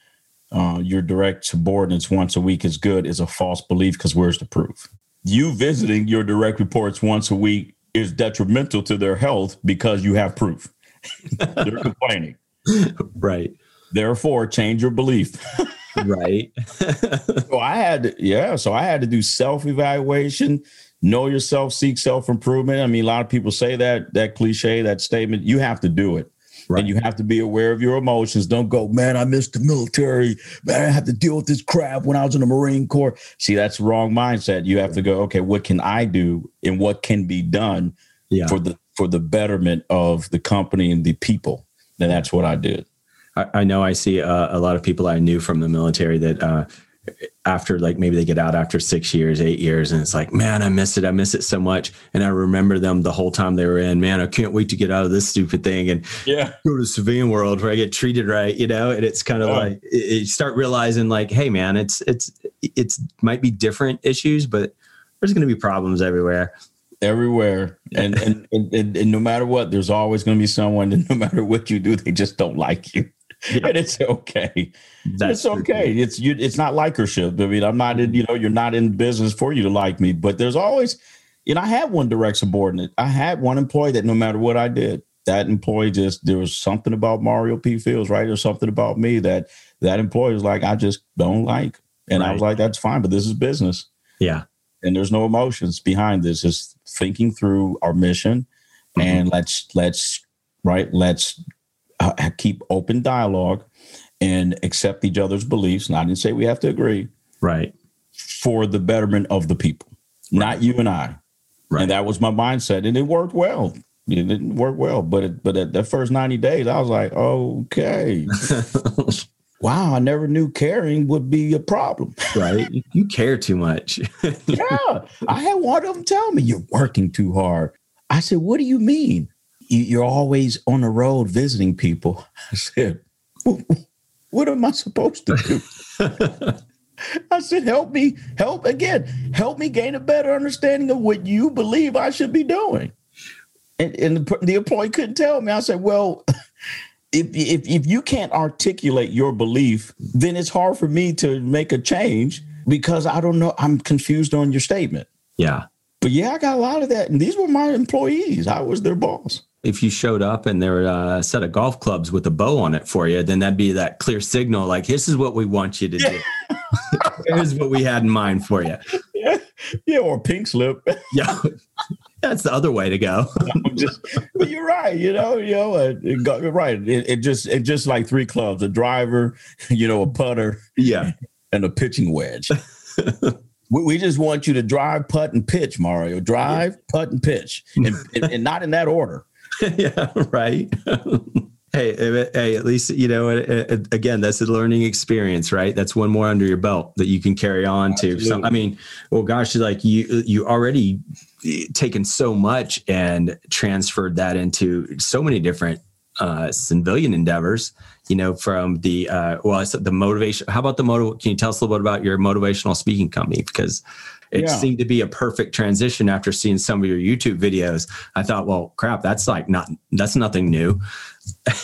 uh, your direct subordinates once a week is good is a false belief because where's the proof? You visiting your direct reports once a week is detrimental to their health because you have proof. They're complaining. Right. Therefore, change your belief. right. so I had to, yeah. So I had to do self evaluation, know yourself, seek self improvement. I mean, a lot of people say that that cliche, that statement. You have to do it. Right. And you have to be aware of your emotions. Don't go, man, I missed the military. Man, I have to deal with this crap when I was in the Marine Corps. See, that's the wrong mindset. You have to go, okay, what can I do and what can be done yeah. for the for the betterment of the company and the people? And that's what I did. I, I know I see uh, a lot of people I knew from the military that uh, after like maybe they get out after six years, eight years, and it's like, man, I miss it. I miss it so much. And I remember them the whole time they were in. Man, I can't wait to get out of this stupid thing and yeah, go to civilian world where I get treated right, you know. And it's kind of like you start realizing, like, hey, man, it's it's it's might be different issues, but there's going to be problems everywhere everywhere and, and and, and no matter what there's always going to be someone and no matter what you do they just don't like you yeah. and it's okay. That's it's okay. It's you. It's not likership. I mean, I'm not in. You know, you're not in business for you to like me. But there's always, you know, I had one direct subordinate. I had one employee that no matter what I did, that employee just there was something about Mario P. Fields, right? There's something about me that that employee was like, I just don't like. And right. I was like, that's fine, but this is business. Yeah. And there's no emotions behind this. Just thinking through our mission mm-hmm. and let's let's right, let's uh, keep open dialogue and accept each other's beliefs. And I didn't say we have to agree. Right. For the betterment of the people, right. not you and I. Right. And that was my mindset. And it worked well. It didn't work well. But it, but at the first 90 days, I was like, okay. wow, I never knew caring would be a problem. right. You care too much. yeah. I had one of them tell me, you're working too hard. I said, what do you mean? You're always on the road visiting people. I said, what am I supposed to do? I said, help me, help again, help me gain a better understanding of what you believe I should be doing. And, and the, the employee couldn't tell me. I said, well, if, if, if you can't articulate your belief, then it's hard for me to make a change because I don't know. I'm confused on your statement. Yeah. But yeah, I got a lot of that. And these were my employees. I was their boss if you showed up and there were a set of golf clubs with a bow on it for you, then that'd be that clear signal like, this is what we want you to do. Here's what we had in mind for you. Yeah, yeah or pink slip. yeah. That's the other way to go. just, but you're right. You know, you know, uh, it right. It, it just, it just like three clubs: a driver, you know, a putter, yeah, and a pitching wedge. we, we, just want you to drive, putt, and pitch, Mario. Drive, putt, and pitch, and, and, and not in that order. yeah, right. hey, eh, eh, hey, at least you know. Eh, again, that's a learning experience, right? That's one more under your belt that you can carry on Absolutely. to. So, I mean, well, gosh, like you, you already taken so much and transferred that into so many different uh, civilian endeavors. You know, from the uh, well, the motivation. How about the motive? Can you tell us a little bit about your motivational speaking company? Because it yeah. seemed to be a perfect transition after seeing some of your YouTube videos. I thought, well, crap, that's like not that's nothing new.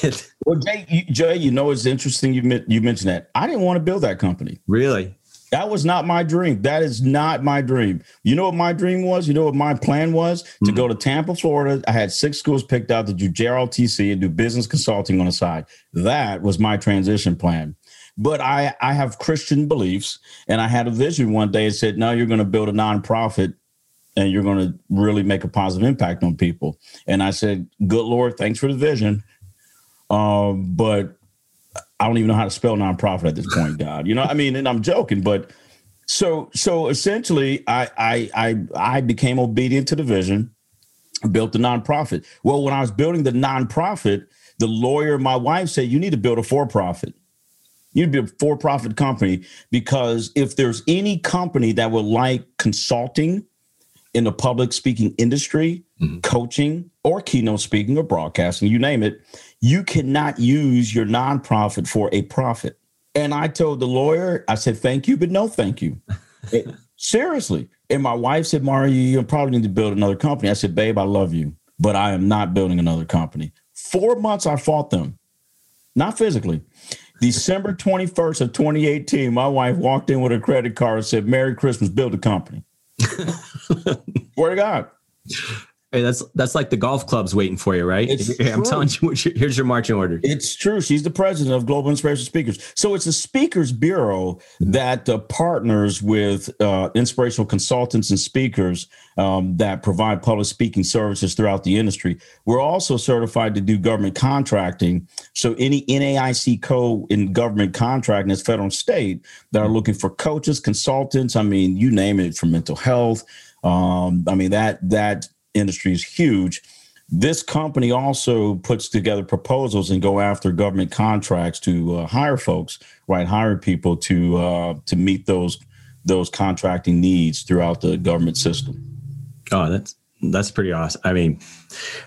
well, Jay, you, Jay, you know, it's interesting you you mentioned that. I didn't want to build that company. Really? That was not my dream. That is not my dream. You know what my dream was? You know what my plan was? Mm-hmm. To go to Tampa, Florida. I had six schools picked out to do JROTC and do business consulting on the side. That was my transition plan. But I, I have Christian beliefs, and I had a vision one day and said, No, you're going to build a nonprofit and you're going to really make a positive impact on people. And I said, Good Lord, thanks for the vision. Um, but I don't even know how to spell nonprofit at this point, God. You know, I mean, and I'm joking, but so so essentially I I I I became obedient to the vision, built the nonprofit. Well, when I was building the nonprofit, the lawyer, my wife said, you need to build a for-profit. You need to be a for-profit company because if there's any company that would like consulting in the public speaking industry, mm-hmm. coaching, or keynote speaking or broadcasting, you name it, you cannot use your nonprofit for a profit. And I told the lawyer, I said, thank you, but no thank you. it, seriously. And my wife said, Mario, you probably need to build another company. I said, babe, I love you, but I am not building another company. Four months I fought them, not physically. December 21st of 2018, my wife walked in with a credit card and said, Merry Christmas, build a company. Word of God. Hey, that's that's like the golf clubs waiting for you, right? I'm telling you, here's your marching order. It's true. She's the president of Global Inspirational Speakers. So it's a speakers bureau that uh, partners with uh, inspirational consultants and speakers um, that provide public speaking services throughout the industry. We're also certified to do government contracting. So any NAICS code in government contracting, as federal and state, that are looking for coaches, consultants. I mean, you name it, for mental health. Um, I mean that that industry is huge. This company also puts together proposals and go after government contracts to uh, hire folks, right? Hire people to uh, to meet those those contracting needs throughout the government system. Oh, that's that's pretty awesome. I mean,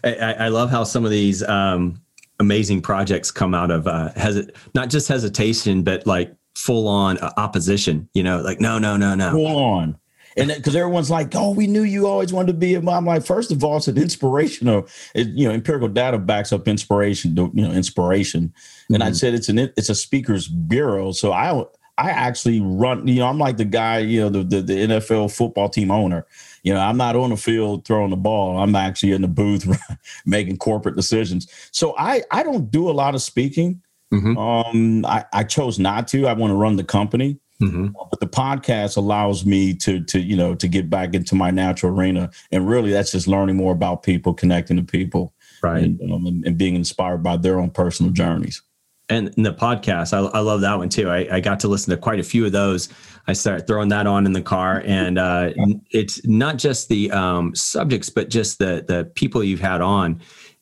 I, I love how some of these um, amazing projects come out of uh, hesit- not just hesitation, but like full on opposition. You know, like no, no, no, no, full on and because everyone's like, "Oh, we knew you always wanted to be a mom." Like, first of all, it's an inspirational. It, you know, empirical data backs up inspiration. You know, inspiration. Mm-hmm. And I mm-hmm. said it's an it's a speakers bureau. So I I actually run. You know, I'm like the guy. You know, the the, the NFL football team owner. You know, I'm not on the field throwing the ball. I'm actually in the booth making corporate decisions. So I I don't do a lot of speaking. Mm-hmm. Um, I, I chose not to. I want to run the company. Mm-hmm. But the podcast allows me to to you know to get back into my natural arena, and really that's just learning more about people, connecting to people, right, and, um, and, and being inspired by their own personal journeys. And the podcast, I, I love that one too. I, I, got to listen to quite a few of those. I started throwing that on in the car, and uh, it's not just the um, subjects, but just the the people you've had on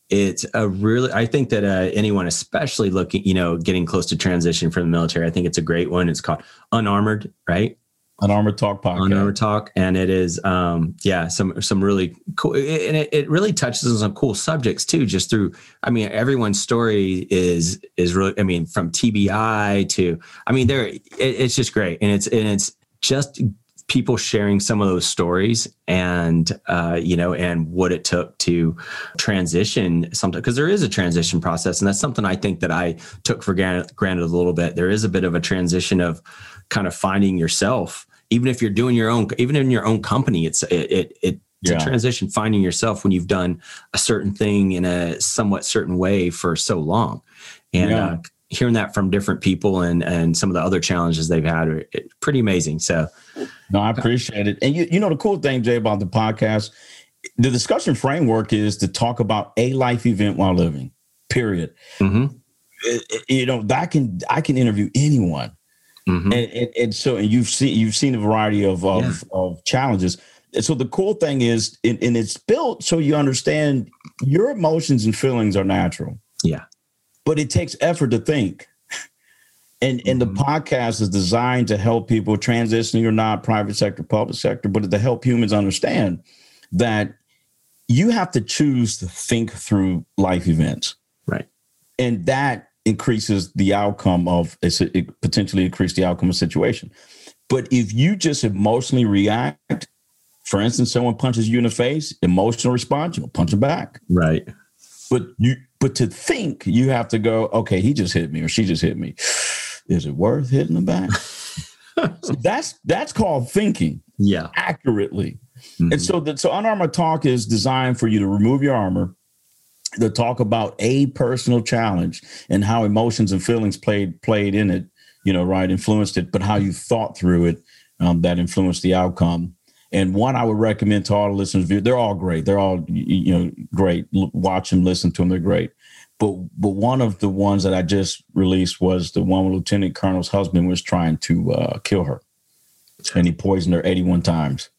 it's a really i think that uh, anyone especially looking you know getting close to transition from the military i think it's a great one. It's called unarmored right? Unarmored talk podcast. Unarmored talk. And it is um yeah some some really cool and it, it really touches on some cool subjects too just through i mean everyone's story is is really i mean from tbi to i mean there it, it's just great. And it's and it's just people sharing some of those stories and uh, you know and what it took to transition something because there is a transition process and that's something i think that i took for granted, granted a little bit there is a bit of a transition of kind of finding yourself even if you're doing your own even in your own company it's it it, it it's yeah. a transition finding yourself when you've done a certain thing in a somewhat certain way for so long and yeah. uh, hearing that from different people and and some of the other challenges they've had are pretty amazing so no, I appreciate it. And you, you know, the cool thing, Jay, about the podcast, the discussion framework is to talk about a life event while living, period. Mm-hmm. It, you know, that can I can interview anyone. Mm-hmm. And, and, and, so and you've seen you've seen a variety of of, yeah. of challenges. And so the cool thing is, and, and it's built so you understand your emotions and feelings are natural. Yeah. But it takes effort to think. And and mm-hmm. the podcast is designed to help people transitioning or not, private sector, public sector, but to help humans understand that you have to choose to think through life events. Right. And that increases the outcome of it potentially increase the outcome of situation. But if you just emotionally react, for instance, someone punches you in the face, emotional response, you'll punch them back. Right. But you but to think, you have to go, okay, he just hit me or she just hit me is it worth hitting the back? so that's that's called thinking. Yeah. Accurately. Mm-hmm. And so the so unarmored talk is designed for you to remove your armor, to talk about a personal challenge and how emotions and feelings played played in it, you know, right, influenced it, but how you thought through it um, that influenced the outcome. And one I would recommend to all the listeners, they're all great. They're all you know great. Watch them, listen to them. They're great. But but one of the ones that I just released was the one where Lieutenant Colonel's husband was trying to uh, kill her, and he poisoned her 81 times.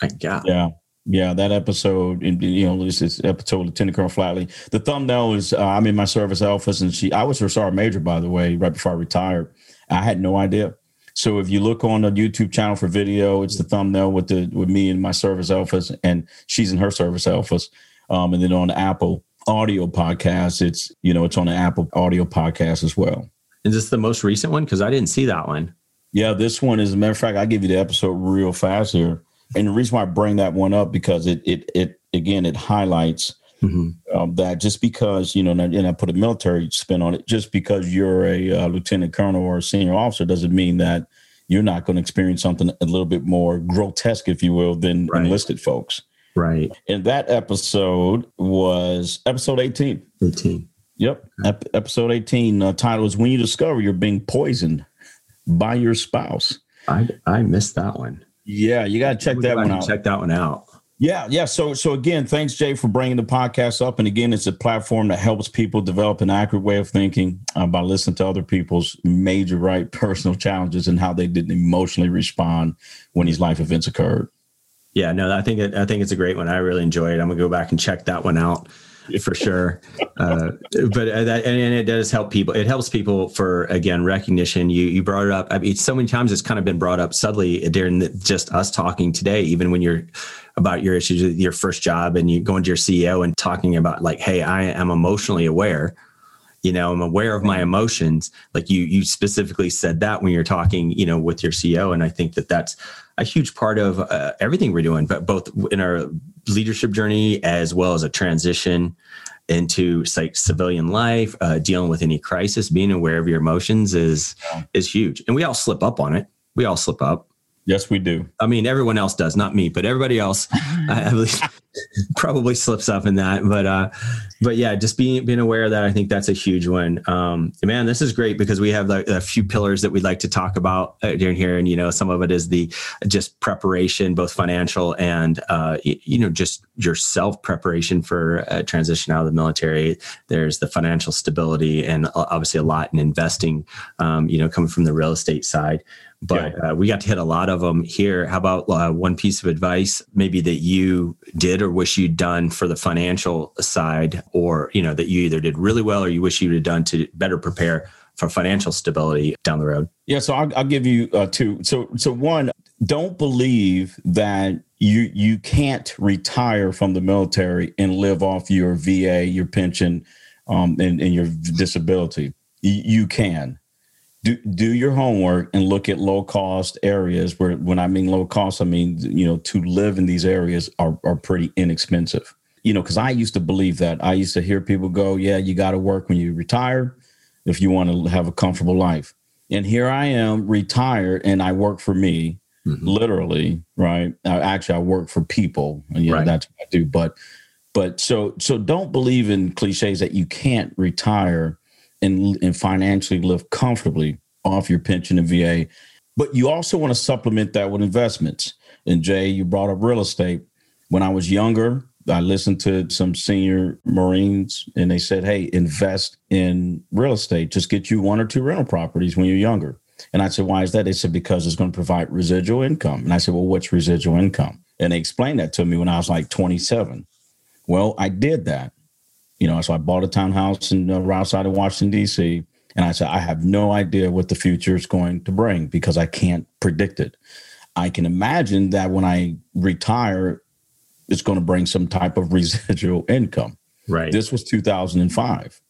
My God. Yeah. Yeah, that episode, you know, this is episode Lieutenant Colonel Flatley. The thumbnail is uh, I'm in my service office, and she, I was her sergeant major, by the way, right before I retired. I had no idea. So if you look on the YouTube channel for video, it's the thumbnail with the with me and my service office, and she's in her service office. Um, and then on Apple audio podcast, it's you know it's on the Apple audio podcast as well. Is this the most recent one? Because I didn't see that one. Yeah, this one, as a matter of fact, I give you the episode real fast here, and the reason why I bring that one up because it it it again it highlights mm-hmm. um, that just because you know, and I put a military spin on it, just because you're a uh, lieutenant colonel or a senior officer doesn't mean that you're not going to experience something a little bit more grotesque, if you will, than right. enlisted folks. Right. And that episode was episode 18. 18. Yep. Ep- episode 18. Uh, title is When You Discover You're Being Poisoned by Your Spouse. I, I missed that one. Yeah, you got to check that one out. Check that one out. Yeah, yeah. So, so again, thanks, Jay, for bringing the podcast up. And again, it's a platform that helps people develop an accurate way of thinking uh, by listening to other people's major, right, personal challenges and how they didn't emotionally respond when these life events occurred. Yeah, no, I think it, I think it's a great one. I really enjoy it. I'm gonna go back and check that one out for sure. Uh, but uh, that, and, it does help people. It helps people for again recognition. You you brought it up. I mean, so many times it's kind of been brought up subtly during the, just us talking today. Even when you're about your issues with your first job and you go into your CEO and talking about like, hey, I am emotionally aware. You know, I'm aware of my emotions. Like you, you specifically said that when you're talking, you know, with your CEO, and I think that that's a huge part of uh, everything we're doing, but both in our leadership journey as well as a transition into like civilian life, uh, dealing with any crisis, being aware of your emotions is is huge, and we all slip up on it. We all slip up. Yes, we do. I mean, everyone else does, not me, but everybody else at least probably slips up in that. But uh, but yeah, just being being aware of that, I think that's a huge one. Um, man, this is great because we have like a few pillars that we'd like to talk about uh, during here, and you know, some of it is the just preparation, both financial and uh, you know, just your self preparation for transition out of the military. There's the financial stability, and uh, obviously a lot in investing. Um, you know, coming from the real estate side but yeah. uh, we got to hit a lot of them here. How about uh, one piece of advice, maybe that you did or wish you'd done for the financial side, or you know that you either did really well or you wish you'd have done to better prepare for financial stability down the road? Yeah, so I'll, I'll give you uh, two. So, so one, don't believe that you you can't retire from the military and live off your VA, your pension, um, and, and your disability. you can do do your homework and look at low cost areas where when I mean low cost, I mean, you know, to live in these areas are, are pretty inexpensive. You know, because I used to believe that. I used to hear people go, Yeah, you got to work when you retire if you want to have a comfortable life. And here I am retired and I work for me, mm-hmm. literally, right? actually I work for people. And yeah, right. that's what I do. But but so so don't believe in cliches that you can't retire and, and financially live comfortably off your pension and VA. But you also want to supplement that with investments. And Jay, you brought up real estate. When I was younger, I listened to some senior Marines and they said, hey, invest in real estate. Just get you one or two rental properties when you're younger. And I said, why is that? They said, because it's going to provide residual income. And I said, well, what's residual income? And they explained that to me when I was like 27. Well, I did that. You know, so I bought a townhouse in uh, right outside of Washington D.C. And I said, I have no idea what the future is going to bring because I can't predict it. I can imagine that when I retire, it's going to bring some type of residual income. Right. This was 2005.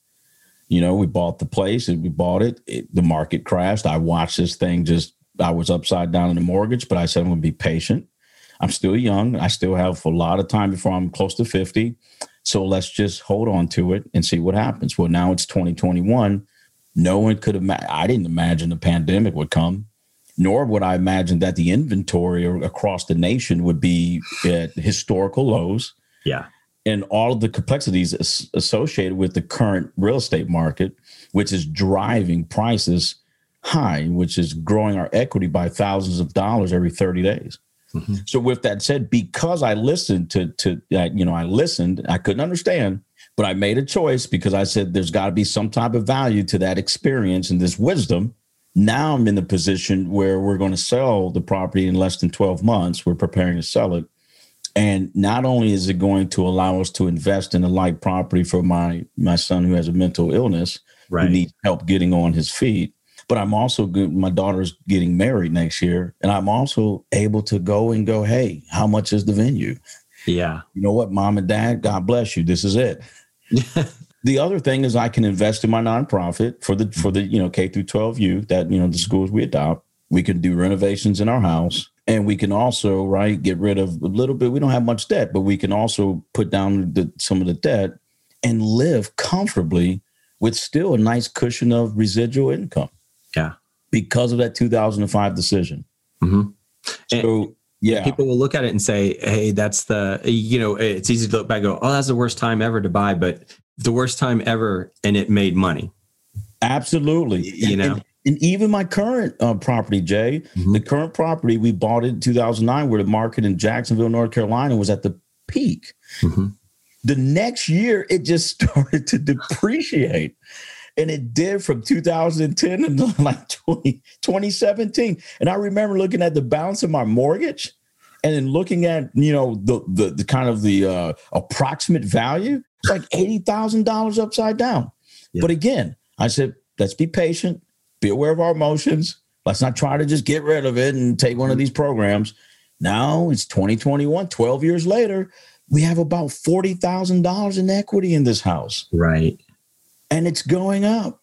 You know, we bought the place and we bought it. it. The market crashed. I watched this thing just, I was upside down in the mortgage, but I said, I'm going to be patient. I'm still young. I still have a lot of time before I'm close to 50. So let's just hold on to it and see what happens. Well, now it's 2021. No one could have, I didn't imagine the pandemic would come. nor would I imagine that the inventory across the nation would be at historical lows. Yeah. And all of the complexities associated with the current real estate market, which is driving prices high, which is growing our equity by thousands of dollars every 30 days. Mm-hmm. So, with that said, because I listened to, to uh, you know, I listened, I couldn't understand, but I made a choice because I said there's got to be some type of value to that experience and this wisdom now I'm in the position where we're going to sell the property in less than 12 months. We're preparing to sell it. And not only is it going to allow us to invest in a light property for my my son who has a mental illness, right. who needs help getting on his feet, but I'm also good. My daughter's getting married next year, and I'm also able to go and go, hey, how much is the venue? Yeah. You know what, mom and dad, God bless you. This is it. The other thing is I can invest in my nonprofit for the for the you know K through 12 youth that you know the schools we adopt. We can do renovations in our house and we can also right get rid of a little bit we don't have much debt but we can also put down the, some of the debt and live comfortably with still a nice cushion of residual income yeah because of that 2005 decision mm-hmm. so yeah people will look at it and say hey that's the you know it's easy to look back and go oh that's the worst time ever to buy but the worst time ever and it made money. Absolutely. You know, and, and even my current uh, property, Jay, mm-hmm. the current property we bought in 2009, where the market in Jacksonville, North Carolina was at the peak. Mm-hmm. The next year, it just started to depreciate. And it did from 2010 to like 20, 2017. And I remember looking at the balance of my mortgage and then looking at, you know, the the, the kind of the uh, approximate value it's like $80,000 upside down. Yeah. But again, I said, let's be patient, be aware of our emotions. Let's not try to just get rid of it and take one of these programs. Now it's 2021, 12 years later, we have about $40,000 in equity in this house. Right. And it's going up.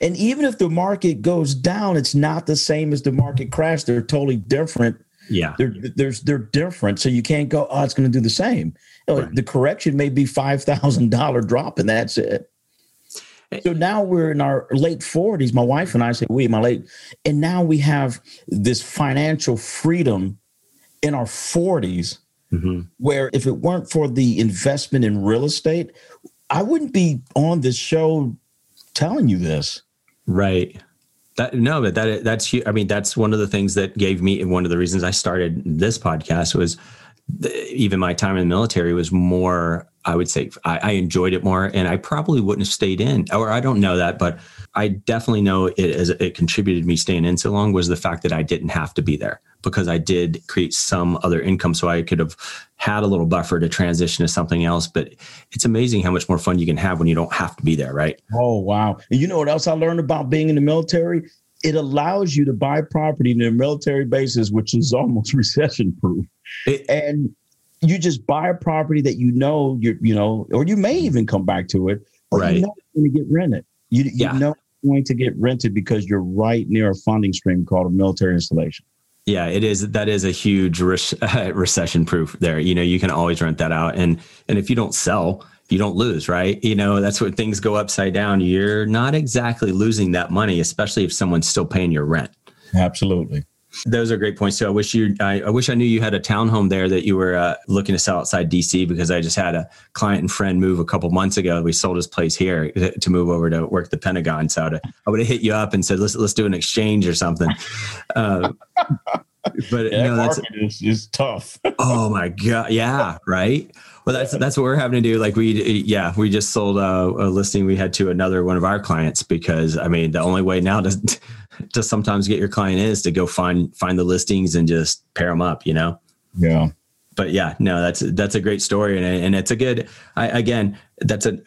And even if the market goes down, it's not the same as the market crash. They're totally different. Yeah. They're, they're, they're different. So you can't go, oh, it's going to do the same. Right. The correction may be five thousand dollar drop, and that's it. Eh. So now we're in our late forties. My wife and I say we, my late, and now we have this financial freedom in our 40s mm-hmm. where if it weren't for the investment in real estate, I wouldn't be on this show telling you this. Right. That, no, but that that's I mean that's one of the things that gave me one of the reasons I started this podcast was even my time in the military was more i would say I, I, enjoyed it more and i probably wouldn't have stayed in or i don't know that but i definitely know it as it contributed me staying in so long was the fact that i didn't have to be there because i did create some other income so i could have had a little buffer to transition to something else but it's amazing how much more fun you can have when you don't have to be there right? Oh wow. And you know what else i learned about being in the military? It allows you to buy property in a military bases, which is almost recession proof. and you just buy a property that you know you're, you know, or you may even come back to it, or right. you know it's going to get rented. You, you yeah. know it's going to get rented because you're right near a funding stream called a military installation. Yeah, it is. That is a huge re- recession proof there. You know, you can always rent that out, and and if you don't sell, you don't lose, right? You know, that's when things go upside down. You're not exactly losing that money, especially if someone's still paying your rent. Absolutely. Those are great points too. I wish you, I, I wish I knew you had a townhome there that you were uh, looking to sell outside DC because I just had a client and friend move a couple months ago. We sold his place here to move over to work the Pentagon. So to, I would have hit you up and said, let's, let's do an exchange or something. Uh, but yeah, no, that's is, is tough. oh my God. Yeah. Right. Well, that's that's what we're having to do. Like we, yeah, we just sold a, a, listing we had to another one of our clients because I mean the only way now to to sometimes get your client is to go find find the listings and just pair them up, you know. Yeah. But yeah, no, that's that's a great story, and and it's a good. I, again, that's a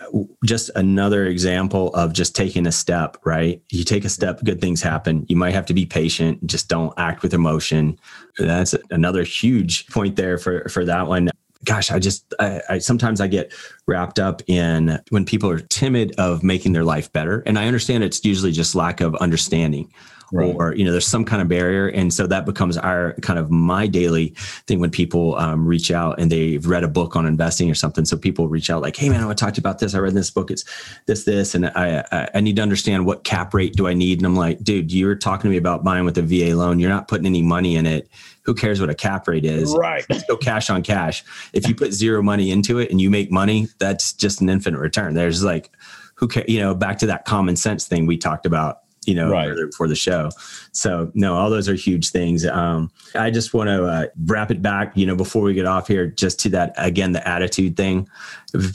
just another example of just taking a step. Right, you take a step, good things happen. You might have to be patient. Just don't act with emotion. That's another huge point there for for that one gosh, I just, I, I, sometimes I get wrapped up in when people are timid of making their life better. And I understand it's usually just lack of understanding right. or you know there's some kind of barrier. And so that becomes our kind of my daily thing when people um, reach out and they've read a book on investing or something. So people reach out like hey man i want to talk to you about this. I read this book. It's this this. And I, I i need to understand what cap rate do i need? And i'm like dude you're talking to me about buying with a va loan. You're not putting any money in it who cares what a cap rate is? Right. Let's go cash on cash. If you put zero money into it and you make money, that's just an infinite return. There's like, who care, you know, back to that common sense thing we talked about you know, right. for the show. So no, all those are huge things. Um, I just want to uh, wrap it back, you know, before we get off here, just to that again, the attitude thing,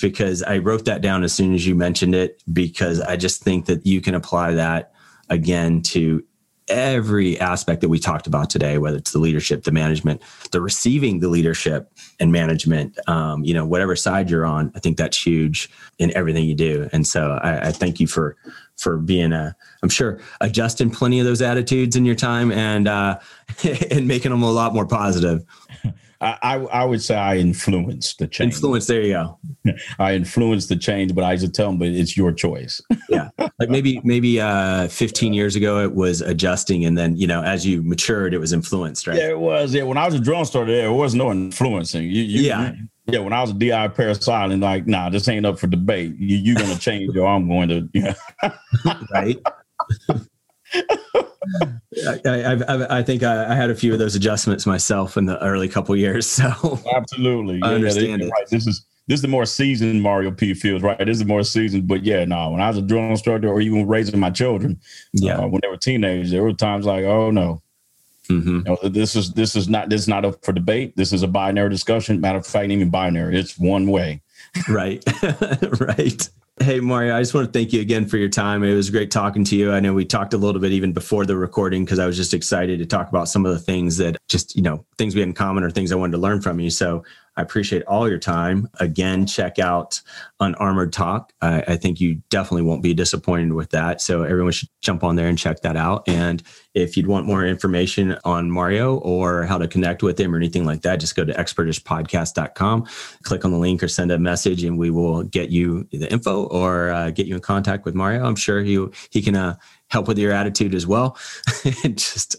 because I wrote that down as soon as you mentioned it, because I just think that you can apply that again to every aspect that we talked about today, whether it's the leadership, the management, the receiving the leadership and management, um, you know, whatever side you're on, I think that's huge in everything you do. And so I, I thank you for for being a, I'm sure adjusting plenty of those attitudes in your time and uh, and making them a lot more positive. I, I would say I influenced the change. Influence, there you go. I influenced the change, but I just tell them, but it's your choice. yeah, like maybe maybe uh, 15 years ago it was adjusting, and then you know as you matured, it was influenced, right? Yeah, it was. Yeah, when I was a drone starter, there was no influencing. You, you, yeah. You, yeah, when I was a DI parasite, like, nah, this ain't up for debate. You, you're going to change, or I'm going to, yeah. right. I, I, I, think I, I, had a few of those adjustments myself in the early couple years. So absolutely, I yeah, understand it. Right. This is this is the more seasoned Mario P. Fields, right? This is more seasoned, but yeah, no. When I was a drill instructor, or even raising my children, yeah, uh, when they were teenagers, there were times like, oh no, mm-hmm. you know, this is this is not this is not up for debate. This is a binary discussion. Matter of fact, even binary, it's one way. right, right. Hey, Mario, I just want to thank you again for your time. It was great talking to you. I know we talked a little bit even before the recording because I was just excited to talk about some of the things that just, you know, things we had in common or things I wanted to learn from you. So I appreciate all your time. Again, check out Unarmored Talk. I, I, think you definitely won't be disappointed with that. So everyone should jump on there and check that out. And if you'd want more information on Mario or how to connect with him or anything like that, just go to expertishpodcast.com, click on the link or send a message and we will get you the info or uh, get you in contact with Mario. I'm sure he, he can uh, help with your attitude as well. just,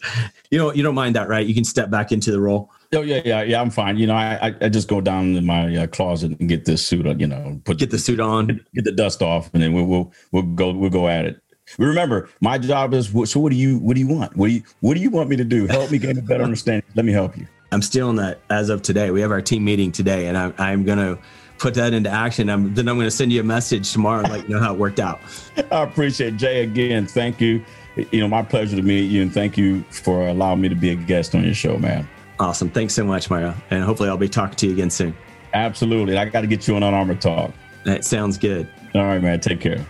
you know, you don't mind that, right? You can step back into the role. Oh yeah, yeah, yeah. I'm fine. You know, I I just go down in my uh, closet and get this suit on. You know, put get the suit on, get the dust off, and then we'll we'll we'll go we'll go at it. Remember, my job is so. What do you what do you want? What do you what do you want me to do? Help me gain a better understanding. Let me help you. I'm still in that as of today. We have our team meeting today, and I'm I'm gonna put that into action. I'm, then I'm going to send you a message tomorrow and let you know how it worked out. I appreciate it. Jay again. Thank you. You know, my pleasure to meet you, and thank you for allowing me to be a guest on your show, man. Awesome. Thanks so much, Mario. And hopefully I'll be talking to you again soon. Absolutely. I got to get you on Unarmored Talk. That sounds good. All right, man. Take care.